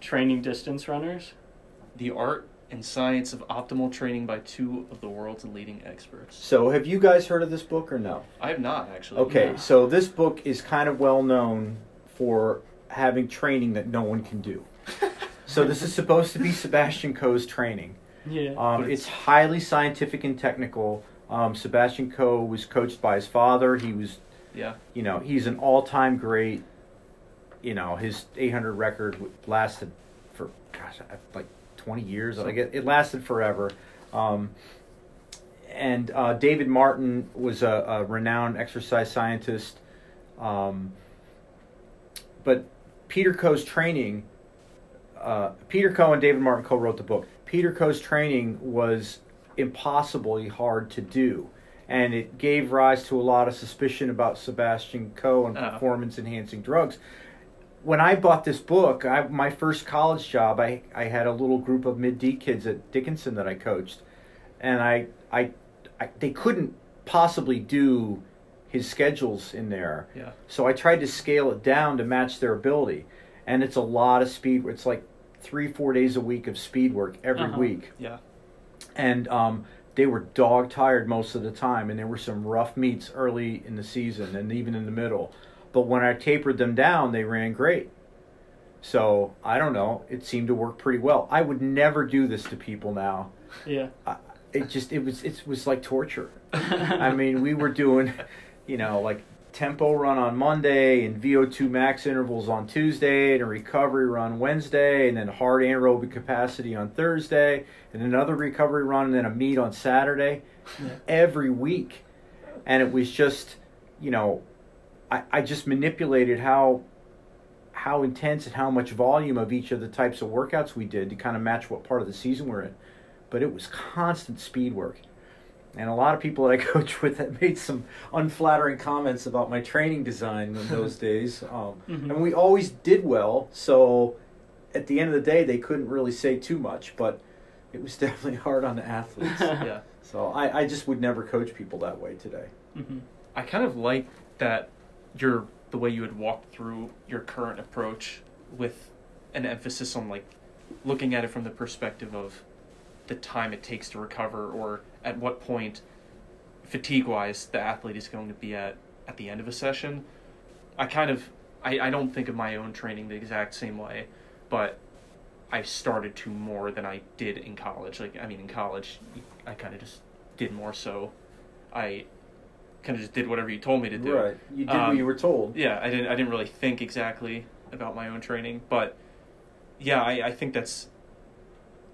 Training distance runners. the art and science of optimal training by two of the world's leading experts. So, have you guys heard of this book or no? I have not actually. Okay, No. so this book is kind of well known for having training that no one can do. so, this is supposed to be Sebastian Coe's training. Yeah. Um, But it's highly scientific and technical. Um, Sebastian Coe was coached by his father. He was, Yeah. you know, he's an all-time great. You know, his 800 record lasted for gosh, like 20 years. Like it, it lasted forever. Um, and uh, David Martin was a, a renowned exercise scientist. Um, but Peter Coe's training, uh, Peter Coe and David Martin co-wrote the book. Peter Coe's training was impossibly hard to do, and it gave rise to a lot of suspicion about Sebastian Coe and Oh. performance-enhancing drugs. When I bought this book, I, my first college job, I, I had a little group of mid D kids at Dickinson that I coached, and I, I, I they couldn't possibly do his schedules in there. Yeah. So I tried to scale it down to match their ability, and it's a lot of speed. It's like three, four days a week of speed work every Uh-huh. week, Yeah. and um, they were dog tired most of the time, and there were some rough meets early in the season and even in the middle. But when I tapered them down, they ran great. So I don't know. It seemed to work pretty well. I would never do this to people now. yeah. I, it just it was it was like torture. I mean, we were doing, you know, like tempo run on Monday and VO2 max intervals on Tuesday and a recovery run Wednesday and then hard anaerobic capacity on Thursday and another recovery run and then a meet on Saturday Yeah. every week. And it was just, you know, I, I just manipulated how how intense and how much volume of each of the types of workouts we did to kind of match what part of the season we're in. But it was constant speed work. And a lot of people that I coached with that made some unflattering comments about my training design in those days. Um, Mhm. And we always did well, so at the end of the day, they couldn't really say too much, but it was definitely hard on the athletes. Yeah. so I, I just would never coach people that way today. hmm I kind of like that your the way you had walked through your current approach with an emphasis on like looking at it from the perspective of the time it takes to recover or at what point fatigue wise the athlete is going to be at at the end of a session. I kind of I, I don't think of my own training the exact same way, but I started to more than I did in college. Like I mean in college I kind of just did more so I kind of just did whatever you told me to do. Right. You did Um, what you were told. Yeah, I didn't. I didn't really think exactly about my own training, but yeah, I, I think that's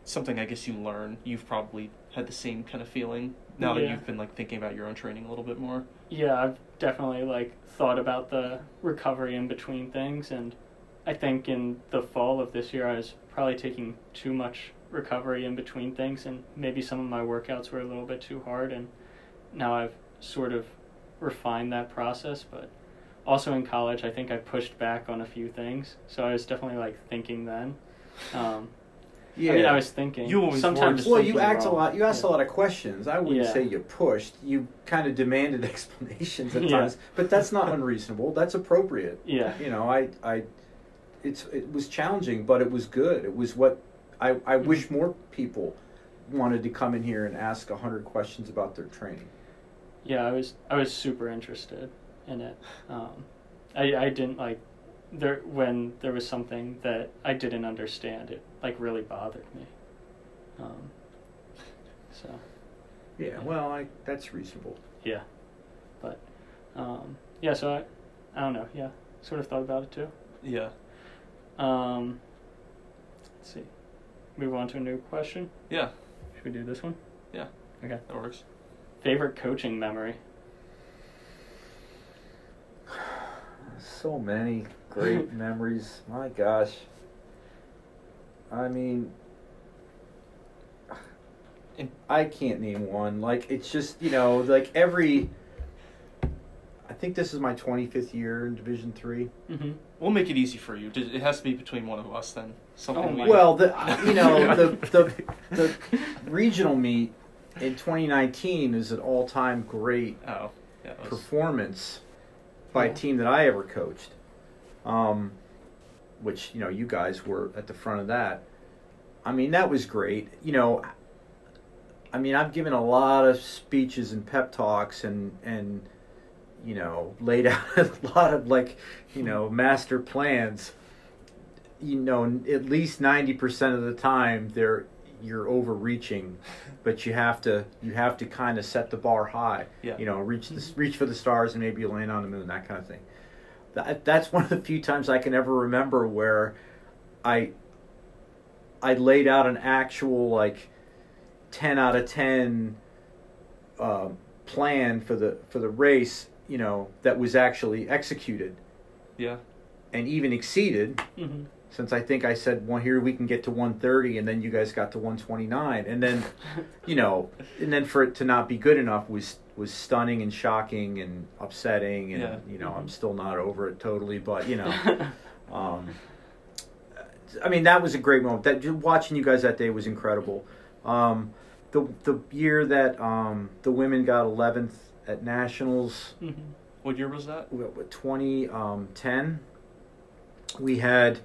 something I guess you learn. You've probably had the same kind of feeling now that you've been like thinking about your own training a little bit more. Yeah, I've definitely like thought about the recovery in between things, and I think in the fall of this year I was probably taking too much recovery in between things, and maybe some of my workouts were a little bit too hard, and now I've sort of refined that process. But also in college, I think I pushed back on a few things, so I was definitely like thinking then. Um, Yeah. I mean, I was thinking. You always sometimes. well, you asked a lot. You asked Yeah. a lot of questions. I wouldn't Yeah. say you pushed. You kind of demanded explanations at Yeah. times, but that's not unreasonable. That's appropriate. Yeah. You know, I, I, it's it was challenging, but it was good. It was what I I Mm-hmm. wish more people wanted to come in here and ask a hundred questions about their training. Yeah, I was I was super interested in it. Um, I I didn't like there when there was something that I didn't understand. It like really bothered me. Um, so Yeah. Well, I that's reasonable. yeah, but um, yeah. So I I don't know. Yeah, sort of thought about it too. Yeah. Um, let's see. Move on to a new question. Yeah. Should we do this one? Yeah. Okay. That works. Favorite coaching memory. So many great memories. My gosh. I mean, I can't name one. Like it's just you know like every. I think this is my 25th year in Division Three. Mm-hmm. We'll make it easy for you. It has to be between one of us then. Something Oh we, Well, the you know the the the regional meet in 2019 is an all-time great Oh. Yeah. was- performance by a team that I ever coached. Um, which you know you guys were at the front of that. I mean that was great. You know, I mean I've given a lot of speeches and pep talks and and you know laid out a lot of like you know master plans. You know, at least ninety percent of the time they're you're overreaching, but you have to you have to kind of set the bar high Yeah. you know reach the reach for the stars and maybe you land on the moon that kind of thing that, that's one of the few times i can ever remember where i i laid out an actual like 10 out of 10 uh, plan for the for the race you know that was actually executed Yeah. and even exceeded Mm-hmm. Since I think I said one here we can get to 130 and then you guys got to 129 and then you know and then for it to not be good enough was was stunning and shocking and upsetting and Yeah. you know I'm still not over it totally but you know um, I mean that was a great moment that watching you guys that day was incredible um, the the year that um, the women got 11th at nationals mm-hmm. What year was that? what, what, 2010 we had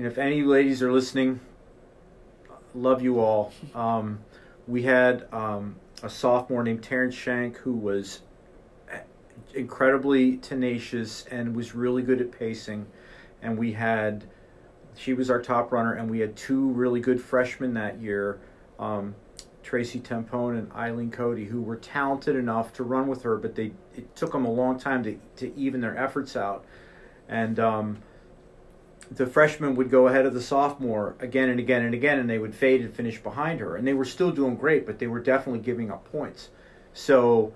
know if any ladies are listening love you all um, we had um, a sophomore named Taryn Shank who was incredibly tenacious and was really good at pacing and we had she was our top runner and we had two really good freshmen that year um, Tracy Tempone and Eileen Cody, who were talented enough to run with her, but they it took them a long time to to even their efforts out. And um, the freshman would go ahead of the sophomore again and again and again, and they would fade and finish behind her. And they were still doing great, but they were definitely giving up points. So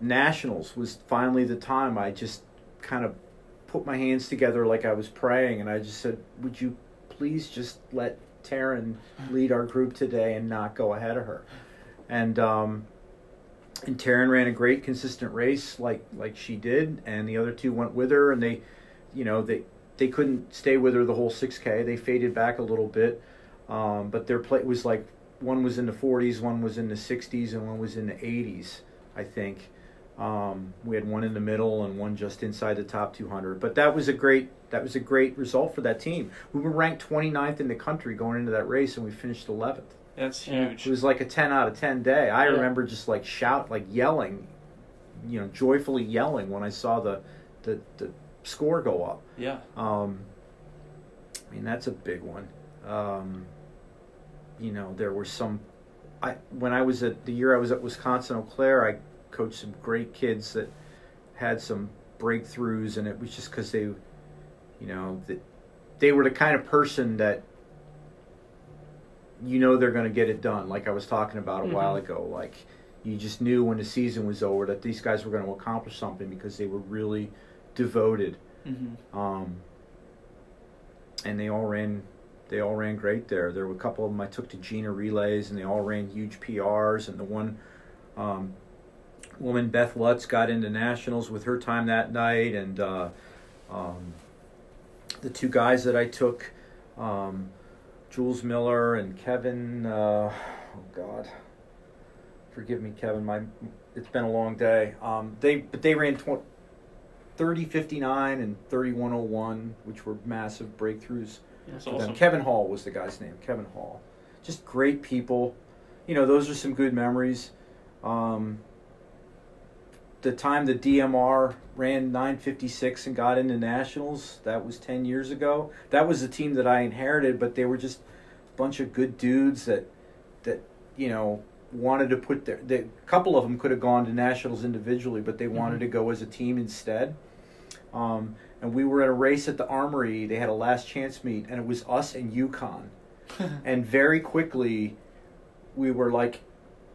nationals was finally the time I just kind of put my hands together like I was praying, and I just said, "Would you please just let Taryn lead our group today and not go ahead of her?" And um, and Taryn ran a great consistent race like like she did, and the other two went with her, and they, you know, they they couldn't stay with her the whole 6K. They faded back a little bit, um, but their play was like one was in the 40s, one was in the 60s, and one was in the 80s, I think. Um, we had one in the middle and one just inside the top 200. But that was a great that was a great result for that team. We were ranked 29th in the country going into that race, and we finished 11th. That's huge. It was like a 10 out of 10 day. I Yeah. remember just like shout, like yelling, you know, joyfully yelling when I saw the the, the score go up. yeah. Um, I mean, that's a big one. Um, you know, there were some. I when I was at the year I was at Wisconsin Eau Claire, I coached some great kids that had some breakthroughs, and it was just because they, you know, that they were the kind of person that you know they're going to get it done. Like I was talking about a while Mhm. ago, like you just knew when the season was over that these guys were going to accomplish something because they were really devoted Mm-hmm. um, and they all ran they all ran great there. There were a couple of them I took to Gina relays, and they all ran huge PRs. And the one um, woman, Beth Lutz, got into nationals with her time that night, and uh, um, the two guys that I took, um, Jules Miller and Kevin. Uh, oh God, forgive me, Kevin. My it's been a long day. Um, they but they ran tw- 3059 and 3101, which were massive breakthroughs That's for them. Kevin Hall was the guy's name. Kevin Hall. Just great people. You know, those are some good memories. Um, the time the DMR ran 956 and got into nationals, that was 10 years ago. That was the team that I inherited, but they were just a bunch of good dudes that that you know wanted to put their they, a couple of them could have gone to nationals individually, but they wanted Mhm. to go as a team instead. Um, and we were in a race at the Armory. They had a last chance meet, and it was us and UConn. and very quickly, we were like,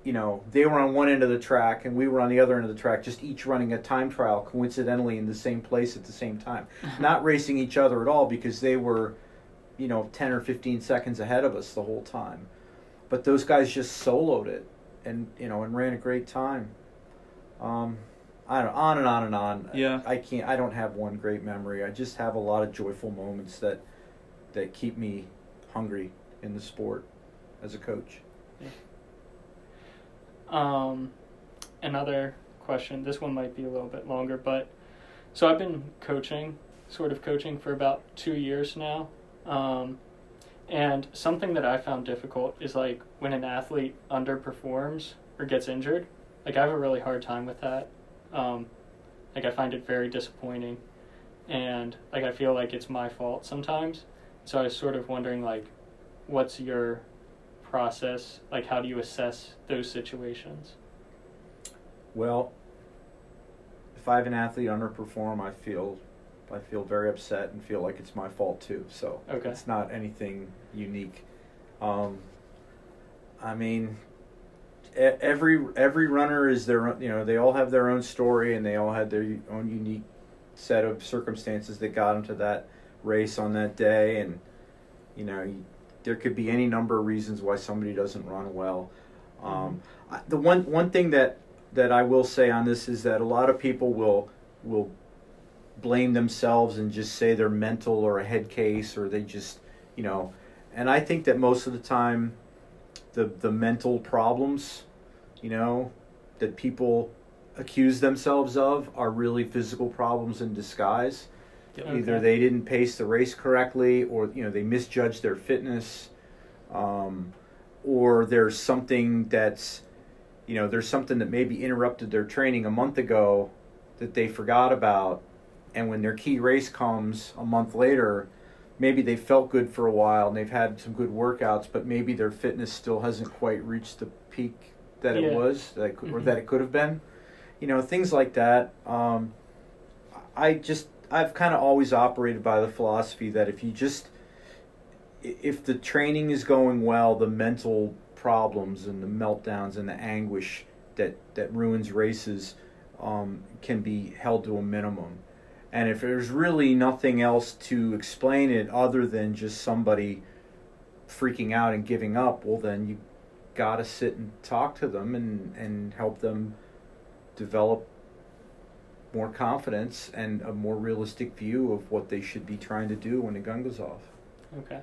you know, they were on one end of the track and we were on the other end of the track, just each running a time trial coincidentally in the same place at the same time. Not racing each other at all because they were, you know, 10 or 15 seconds ahead of us the whole time. But those guys just soloed it and, you know, and ran a great time. Um, I don't on and on and on. Yeah. I can't I don't have one great memory. I just have a lot of joyful moments that that keep me hungry in the sport as a coach. Um, another question. This one might be a little bit longer, but so I've been coaching, sort of coaching for about two years now. Um, and something that I found difficult is like when an athlete underperforms or gets injured. Like I have a really hard time with that. Um, like I find it very disappointing, and like I feel like it's my fault sometimes. So I was sort of wondering like, what's your process? Like, how do you assess those situations? Well, if I have an athlete underperform, I feel I feel very upset and feel like it's my fault too. So Okay. it's not anything unique. Um, I mean, every every runner is their own- you know they all have their own story and they all had their own unique set of circumstances that got them to that race on that day and you know you, there could be any number of reasons why somebody doesn't run well. Um, I, the one one thing that that I will say on this is that a lot of people will will blame themselves and just say they're mental or a head case or they just you know and I think that most of the time the the mental problems you know that people accuse themselves of are really physical problems in disguise. Yep. either they didn't pace the race correctly or you know they misjudged their fitness um, or there's something that's you know there's something that maybe interrupted their training a month ago that they forgot about. And when their key race comes a month later maybe they felt good for a while and they've had some good workouts but maybe their fitness still hasn't quite reached the peak that Yeah. it was that it could, or Mhm. that it could have been you know things like that um, i just i've kind of always operated by the philosophy that if you just if the training is going well the mental problems and the meltdowns and the anguish that that ruins races um, can be held to a minimum and if there's really nothing else to explain it other than just somebody freaking out and giving up well then you got to sit and talk to them and and help them develop more confidence and a more realistic view of what they should be trying to do when the gun goes off. Okay.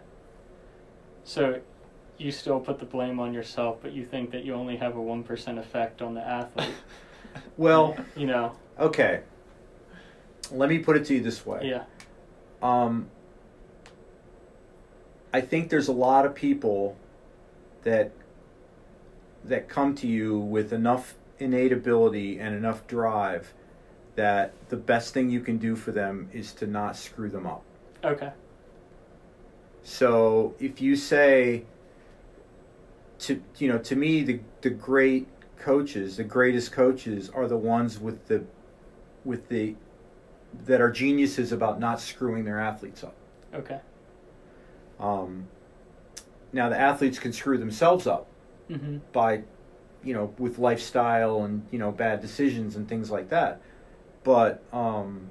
So you still put the blame on yourself, but you think that you only have a 1% effect on the athlete. Well, you know, okay. Let me put it to you this way. yeah. Um, I think there's a lot of people that that come to you with enough innate ability and enough drive that the best thing you can do for them is to not screw them up. Okay. So if you say to you know to me the the great coaches, the greatest coaches are the ones with the with the that are geniuses about not screwing their athletes up. Okay. Um, now the athletes can screw themselves up Mm-hmm. by you know with lifestyle and you know bad decisions and things like that but um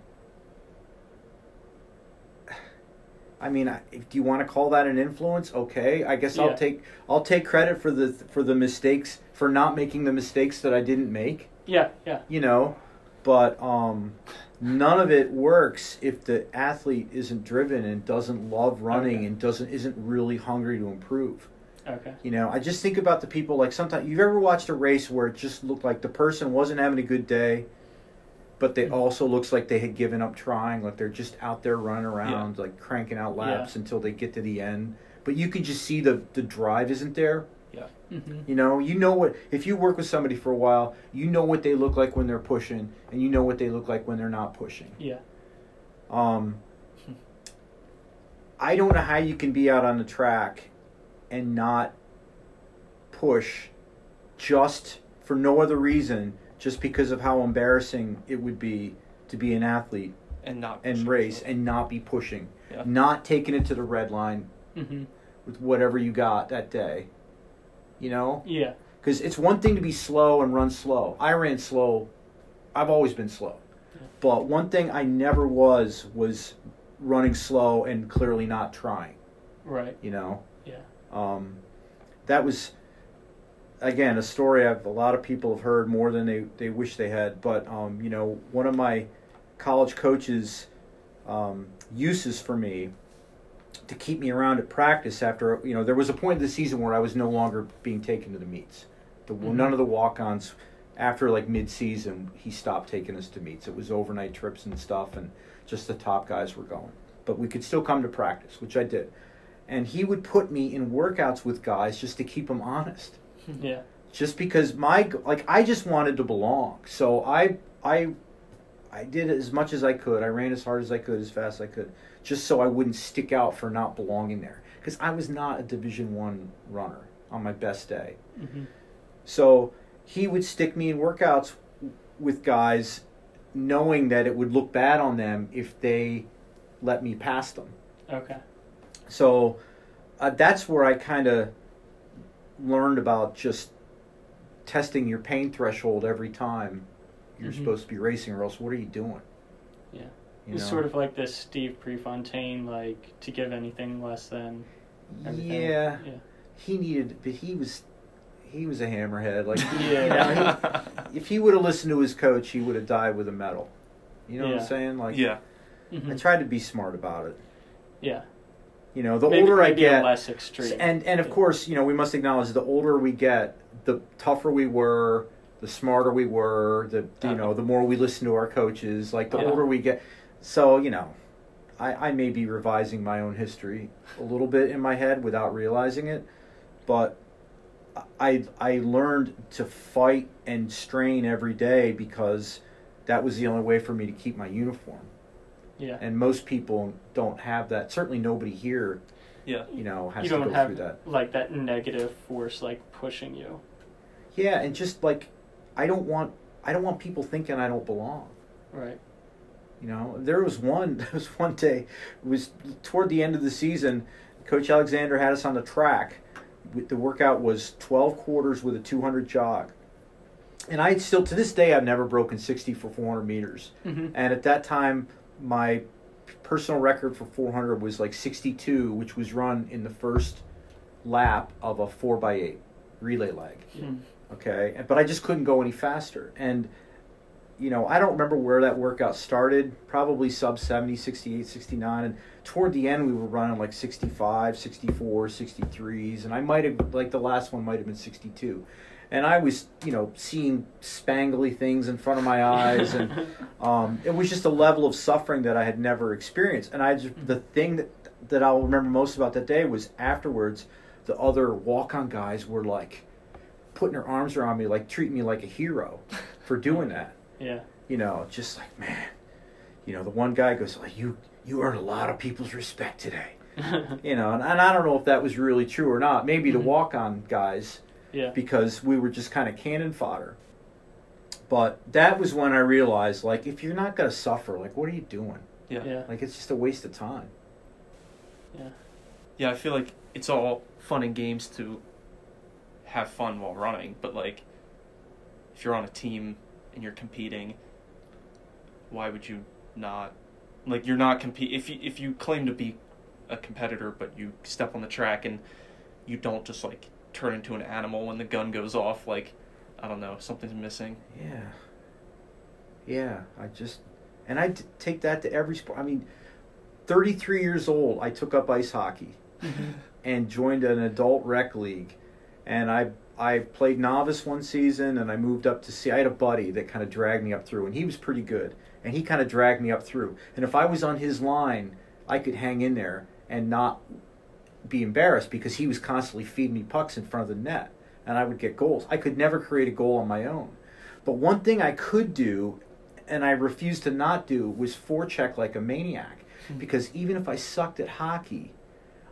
I mean, I- do you want to call that an influence? Okay, I guess Yeah. I'll take I'll take credit for the for the mistakes for not making the mistakes that I didn't make. Yeah, yeah. You know, but um, none of it works if the athlete isn't driven and doesn't love running Okay. and doesn't isn't really hungry to improve. Okay. You know, I just think about the people like sometimes you've ever watched a race where it just looked like the person wasn't having a good day, but they Mhm. also looks like they had given up trying, like they're just out there running around, like cranking out laps until they get to the end. But you can just see the the drive isn't there. Mm-hmm. You know, you know what if you work with somebody for a while, you know what they look like when they're pushing, and you know what they look like when they're not pushing. Yeah. Um, I don't know how you can be out on the track and not push just for no other reason, just because of how embarrassing it would be to be an athlete and not and race yourself. and not be pushing, Yeah. not taking it to the red line hmm with whatever you got that day. You know, Yeah. because it's one thing to be slow and run slow. I ran slow. I've always been slow, Yeah. but one thing I never was was running slow and clearly not trying. Right. You know. Yeah. Um, that was again a story I've a lot of people have heard more than they, they wish they had. But um, you know, one of my college coaches' um, uses for me to keep me around at practice after you know there was a point in the season where I was no longer being taken to the meets. The, Mhm. None of the walk-ons after like mid-season he stopped taking us to meets. It was overnight trips and stuff, and just the top guys were going. But we could still come to practice, which I did. And he would put me in workouts with guys just to keep them honest Yeah. just because my like I just wanted to belong. So I I I did as much as I could. I ran as hard as I could, as fast as I could, just so I wouldn't stick out for not belonging there. Because I was not a Division One runner on my best day. hmm So he would stick me in workouts with guys, knowing that it would look bad on them if they let me pass them. Okay. So uh, that's where I kind of learned about just testing your pain threshold every time you're Mhm. supposed to be racing, or else what are you doing? Yeah. You It's know? sort of like this Steve Prefontaine, like to give anything less than everything. yeah. Yeah. He needed, but he was he was a hammerhead. Like Yeah. you know, he- if he would have listened to his coach, he would have died with a medal. You know what I'm saying? Like yeah. Mhm. I tried to be smart about it. Yeah. You know, the maybe, older I get, less extreme. And and of Yeah. course, you know, we must acknowledge the older we get, the tougher we were, the smarter we were, the you know, the more we listen to our coaches. Like the. Yeah. older we get, so you know, I I may be revising my own history a little bit in my head without realizing it, but I I learned to fight and strain every day because that was the only way for me to keep my uniform. yeah. And most people don't have that. Certainly, nobody here, Yeah. you know, has you to go through that. like that negative force like pushing you. Yeah, and just like I don't want I don't want people thinking I don't belong. Right. You know, there was one there was one day it was toward the end of the season. Coach Alexander had us on the track. The workout was twelve quarters with a two hundred jog, and I still to this day I've never broken sixty for four hundred meters. Mm-hmm. And at that time, my personal record for 400 was like 62, which was run in the first lap of a 4x8 relay leg. Okay. But I just couldn't go any faster. And, you know, I don't remember where that workout started, probably sub 70, 68, 69. And toward the end, we were running like 65, 64, 63s. And I might have, like, the last one might have been 62. And I was, you know, seeing spangly things in front of my eyes. And, um, it was just a level of suffering that I had never experienced. And I just, the thing that that I'll remember most about that day was afterwards, the other walk on guys were like putting her arms around me, like treating me like a hero for doing that. yeah. You know, just like man, you know, the one guy goes, like, "You you earned a lot of people's respect today." You know, and, and I don't know if that was really true or not. Maybe the Mhm. walk on guys yeah. because we were just kind of cannon fodder. But that was when I realized, like, if you're not gonna suffer, like, what are you doing? Yeah. Yeah. Like, it's just a waste of time. Yeah. Yeah, I feel like it's all fun and games to have fun while running, but like if you're on a team and you're competing, why would you not like you're not compete if you if you claim to be a competitor but you step on the track and you don't just like turn into an animal when the gun goes off like I don't know, something's missing. Yeah. Yeah, I just, and I take that to every sport. I mean, 33 years old, I took up ice hockey mm-hmm. and joined an adult rec league. And I I played novice one season and I moved up to see. I had a buddy that kind of dragged me up through, and he was pretty good. And he kind of dragged me up through. And if I was on his line, I could hang in there and not be embarrassed because he was constantly feeding me pucks in front of the net and I would get goals. I could never create a goal on my own. But one thing I could do and I refused to not do was forecheck like a maniac hmm. because even if I sucked at hockey,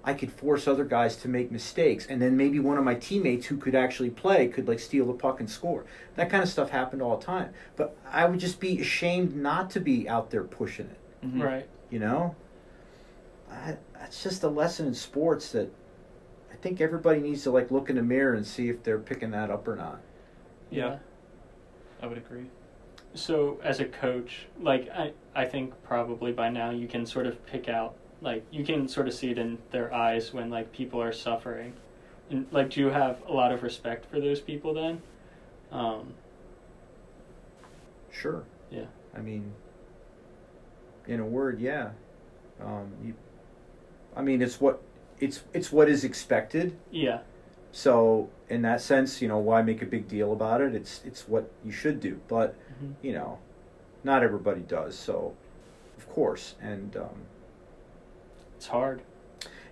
I could force other guys to make mistakes and then maybe one of my teammates who could actually play could like steal the puck and score. That kind of stuff happened all the time. But I would just be ashamed not to be out there pushing it. Mhm. Right. You know, I, that's just a lesson in sports that I think everybody needs to like look in the mirror and see if they're picking that up or not. Yeah. I would agree. So as a coach, like I, I think probably by now you can sort of pick out like you can sort of see it in their eyes when like people are suffering. And like do you have a lot of respect for those people then? Um Sure. Yeah. I mean, in a word, yeah. Um, you, I mean, it's what it's it's what is expected. yeah. So in that sense, you know, why make a big deal about it? It's it's what you should do. But Mhm. you know, not everybody does. So, of course, and um, It's hard.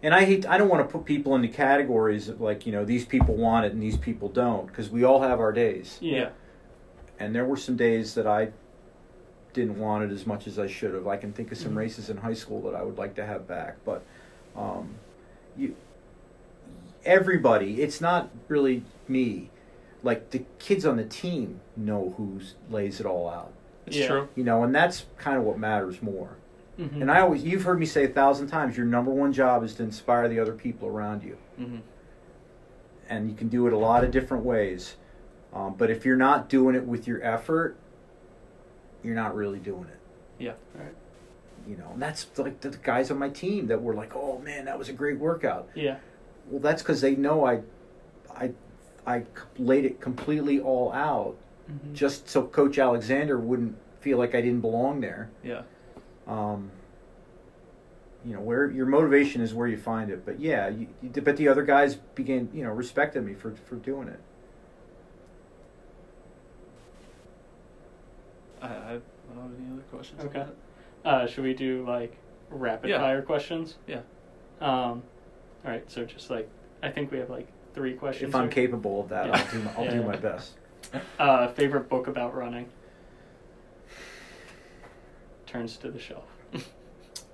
and I hate I don't want to put people into categories of like you know these people want it and these people don't because we all have our days. Yeah. and there were some days that I didn't want it as much as I should have. I can think of some Mhm. races in high school that I would like to have back, but um, you, everybody, it's not really me. Like the kids on the team know who lays it all out, It's Yeah. true. you know, and that's kind of what matters more. Mhm. And I always, you've heard me say a thousand times, your number one job is to inspire the other people around you hmm and you can do it a lot of different ways. Um, but if you're not doing it with your effort, you're not really doing it. Yeah. Right. You know, and that's like the guys on my team that were like, "Oh man, that was a great workout." Yeah. Well, that's because they know I, I, I laid it completely all out Mhm. just so Coach Alexander wouldn't feel like I didn't belong there. Yeah. Um, you know, where your motivation is where you find it. But yeah, you, you, but the other guys began, you know, respected me for for doing it. I, I don't have any other questions. Okay. Uh, should we do like rapid Yeah. fire questions? Yeah. Um, all right. So just like I think we have like three questions. If I'm here. capable of that, Yeah. I'll do my, I'll Yeah, do yeah. my best. Uh, favorite book about running. Turns to the shelf.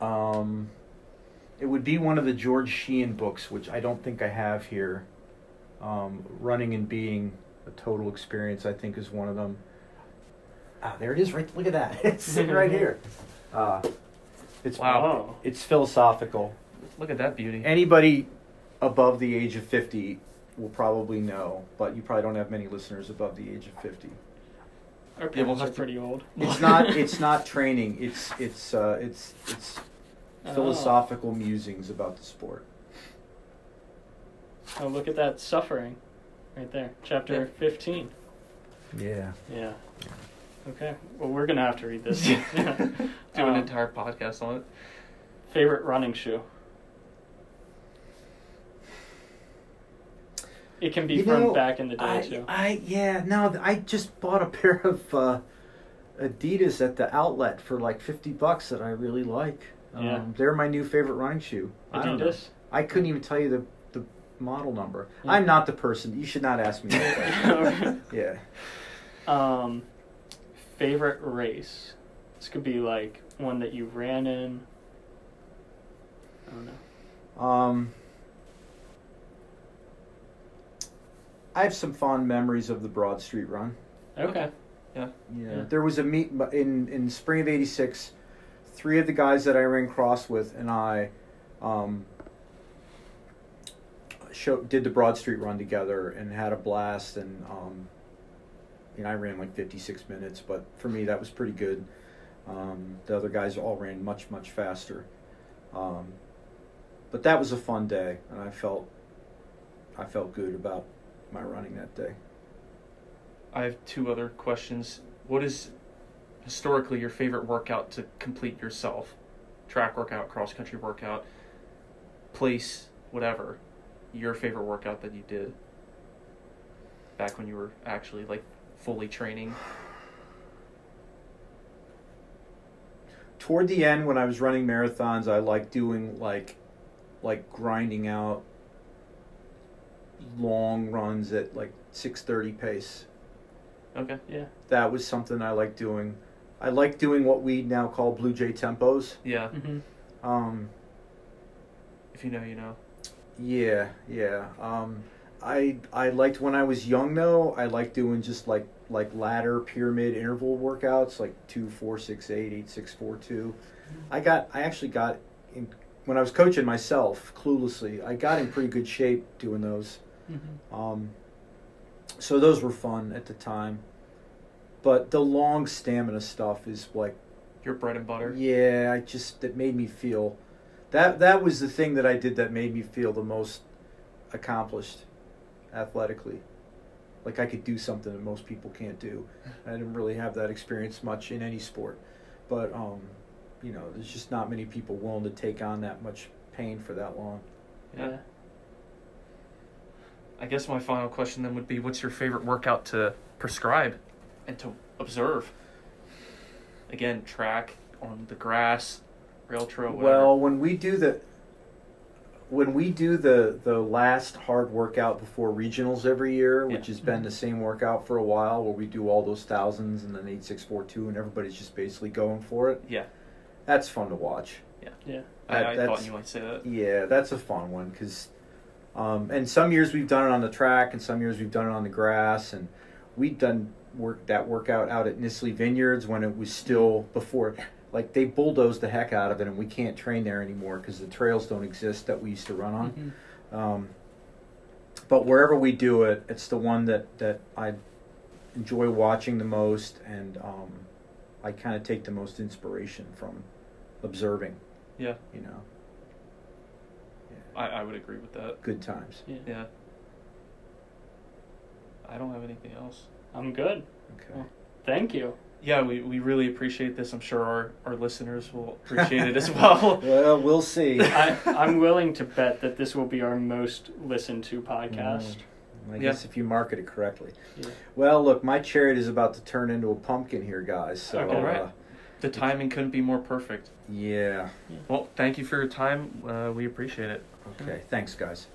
Um, it would be one of the George Sheehan books, which I don't think I have here. Um, Running and Being a Total Experience, I think, is one of them. Ah, there it is. Right, look at that. It's sitting right here. Uh, it's Wow. Oh. It's philosophical. Look at that beauty. Anybody above the age of fifty will probably know, but you probably don't have many listeners above the age of fifty. Our Yeah, we'll parents have are to- pretty old. It's not. It's not training. It's it's uh, it's it's Oh. philosophical musings about the sport. Oh, look at that suffering, right there. Chapter Yeah. fifteen. Yeah. Yeah. Okay. Well, we're gonna have to read this. Do an Um, entire podcast on it. Favorite running shoe. It can be You from know, back in the day I, too. I yeah no I just bought a pair of uh, Adidas at the outlet for like fifty bucks that I really like. Um, Yeah. They're my new favorite running shoe. I don't know. Adidas. I couldn't even tell you the the model number. Yeah. I'm not the person. You should not ask me. That question. yeah. Um, favorite race. This could be like one that you ran in. I don't know. Um, I have some fond memories of the Broad Street Run. Okay. Yeah. Yeah. Yeah. There was a meet in in spring of '86. Three of the guys that I ran cross with and I, um, show, did the Broad Street Run together and had a blast. And um, you know, I ran like 56 minutes, but for me that was pretty good. Um, the other guys all ran much much faster. Um, but that was a fun day, and I felt I felt good about my running that day. I have two other questions. What is historically your favorite workout to complete yourself? Track workout, cross country workout, place, whatever. Your favorite workout that you did back when you were actually like fully training. toward the end when I was running marathons, I liked doing like like grinding out long runs at like 6:30 pace. Okay. Yeah. That was something I liked doing. I like doing what we now call Blue Jay tempos. Yeah. hmm Um, If you know, you know. yeah, yeah. Um, I I liked when I was young though. I liked doing just like like ladder pyramid interval workouts, like two, four, six, eight, eight, six, four, two. I got I actually got in when I was coaching myself cluelessly. I got in pretty good shape doing those. Mhm. Um, so those were fun at the time. But the long stamina stuff is like Your bread and butter. yeah, I just that made me feel that that was the thing that I did that made me feel the most accomplished athletically. Like I could do something that most people can't do. I didn't really have that experience much in any sport. But um, you know, there's just not many people willing to take on that much pain for that long. Yeah. I guess my final question then would be what's your favorite workout to prescribe and to observe? Again, track on the grass, rail trail, whatever. Well, when we do the when we do the the last hard workout before regionals every year, which Yeah. has been the same workout for a while, where we do all those thousands and then eight six four two, and everybody's just basically going for it. yeah, That's fun to watch. Yeah. I, That- I that's- thought you might say that. Yeah, that's a fun one because, um, and some years we've done it on the track, and some years we've done it on the grass, and we've done work that workout out at Nissley Vineyards when it was still before, like they bulldozed the heck out of it, and we can't train there anymore because the trails don't exist that we used to run on. Mhm. Um, but wherever we do it, it's the one that that I enjoy watching the most, and um, I kind of take the most inspiration from observing. Yeah, You know, I, I would agree with that. good times. Yeah. Yeah. I don't have anything else. I'm good. Okay. Well, Thank you. Yeah, we, we really appreciate this. I'm sure our, our listeners will appreciate it as well. Well, we'll see. I, I'm willing to bet that this will be our most listened to podcast. I Yeah. guess if you market it correctly. Yeah. Well, look, my chariot is about to turn into a pumpkin here, guys. So, Okay. All right. uh, The timing couldn't be more perfect. yeah. Well, thank you for your time. Uh, we appreciate it. Okay. Thanks, guys.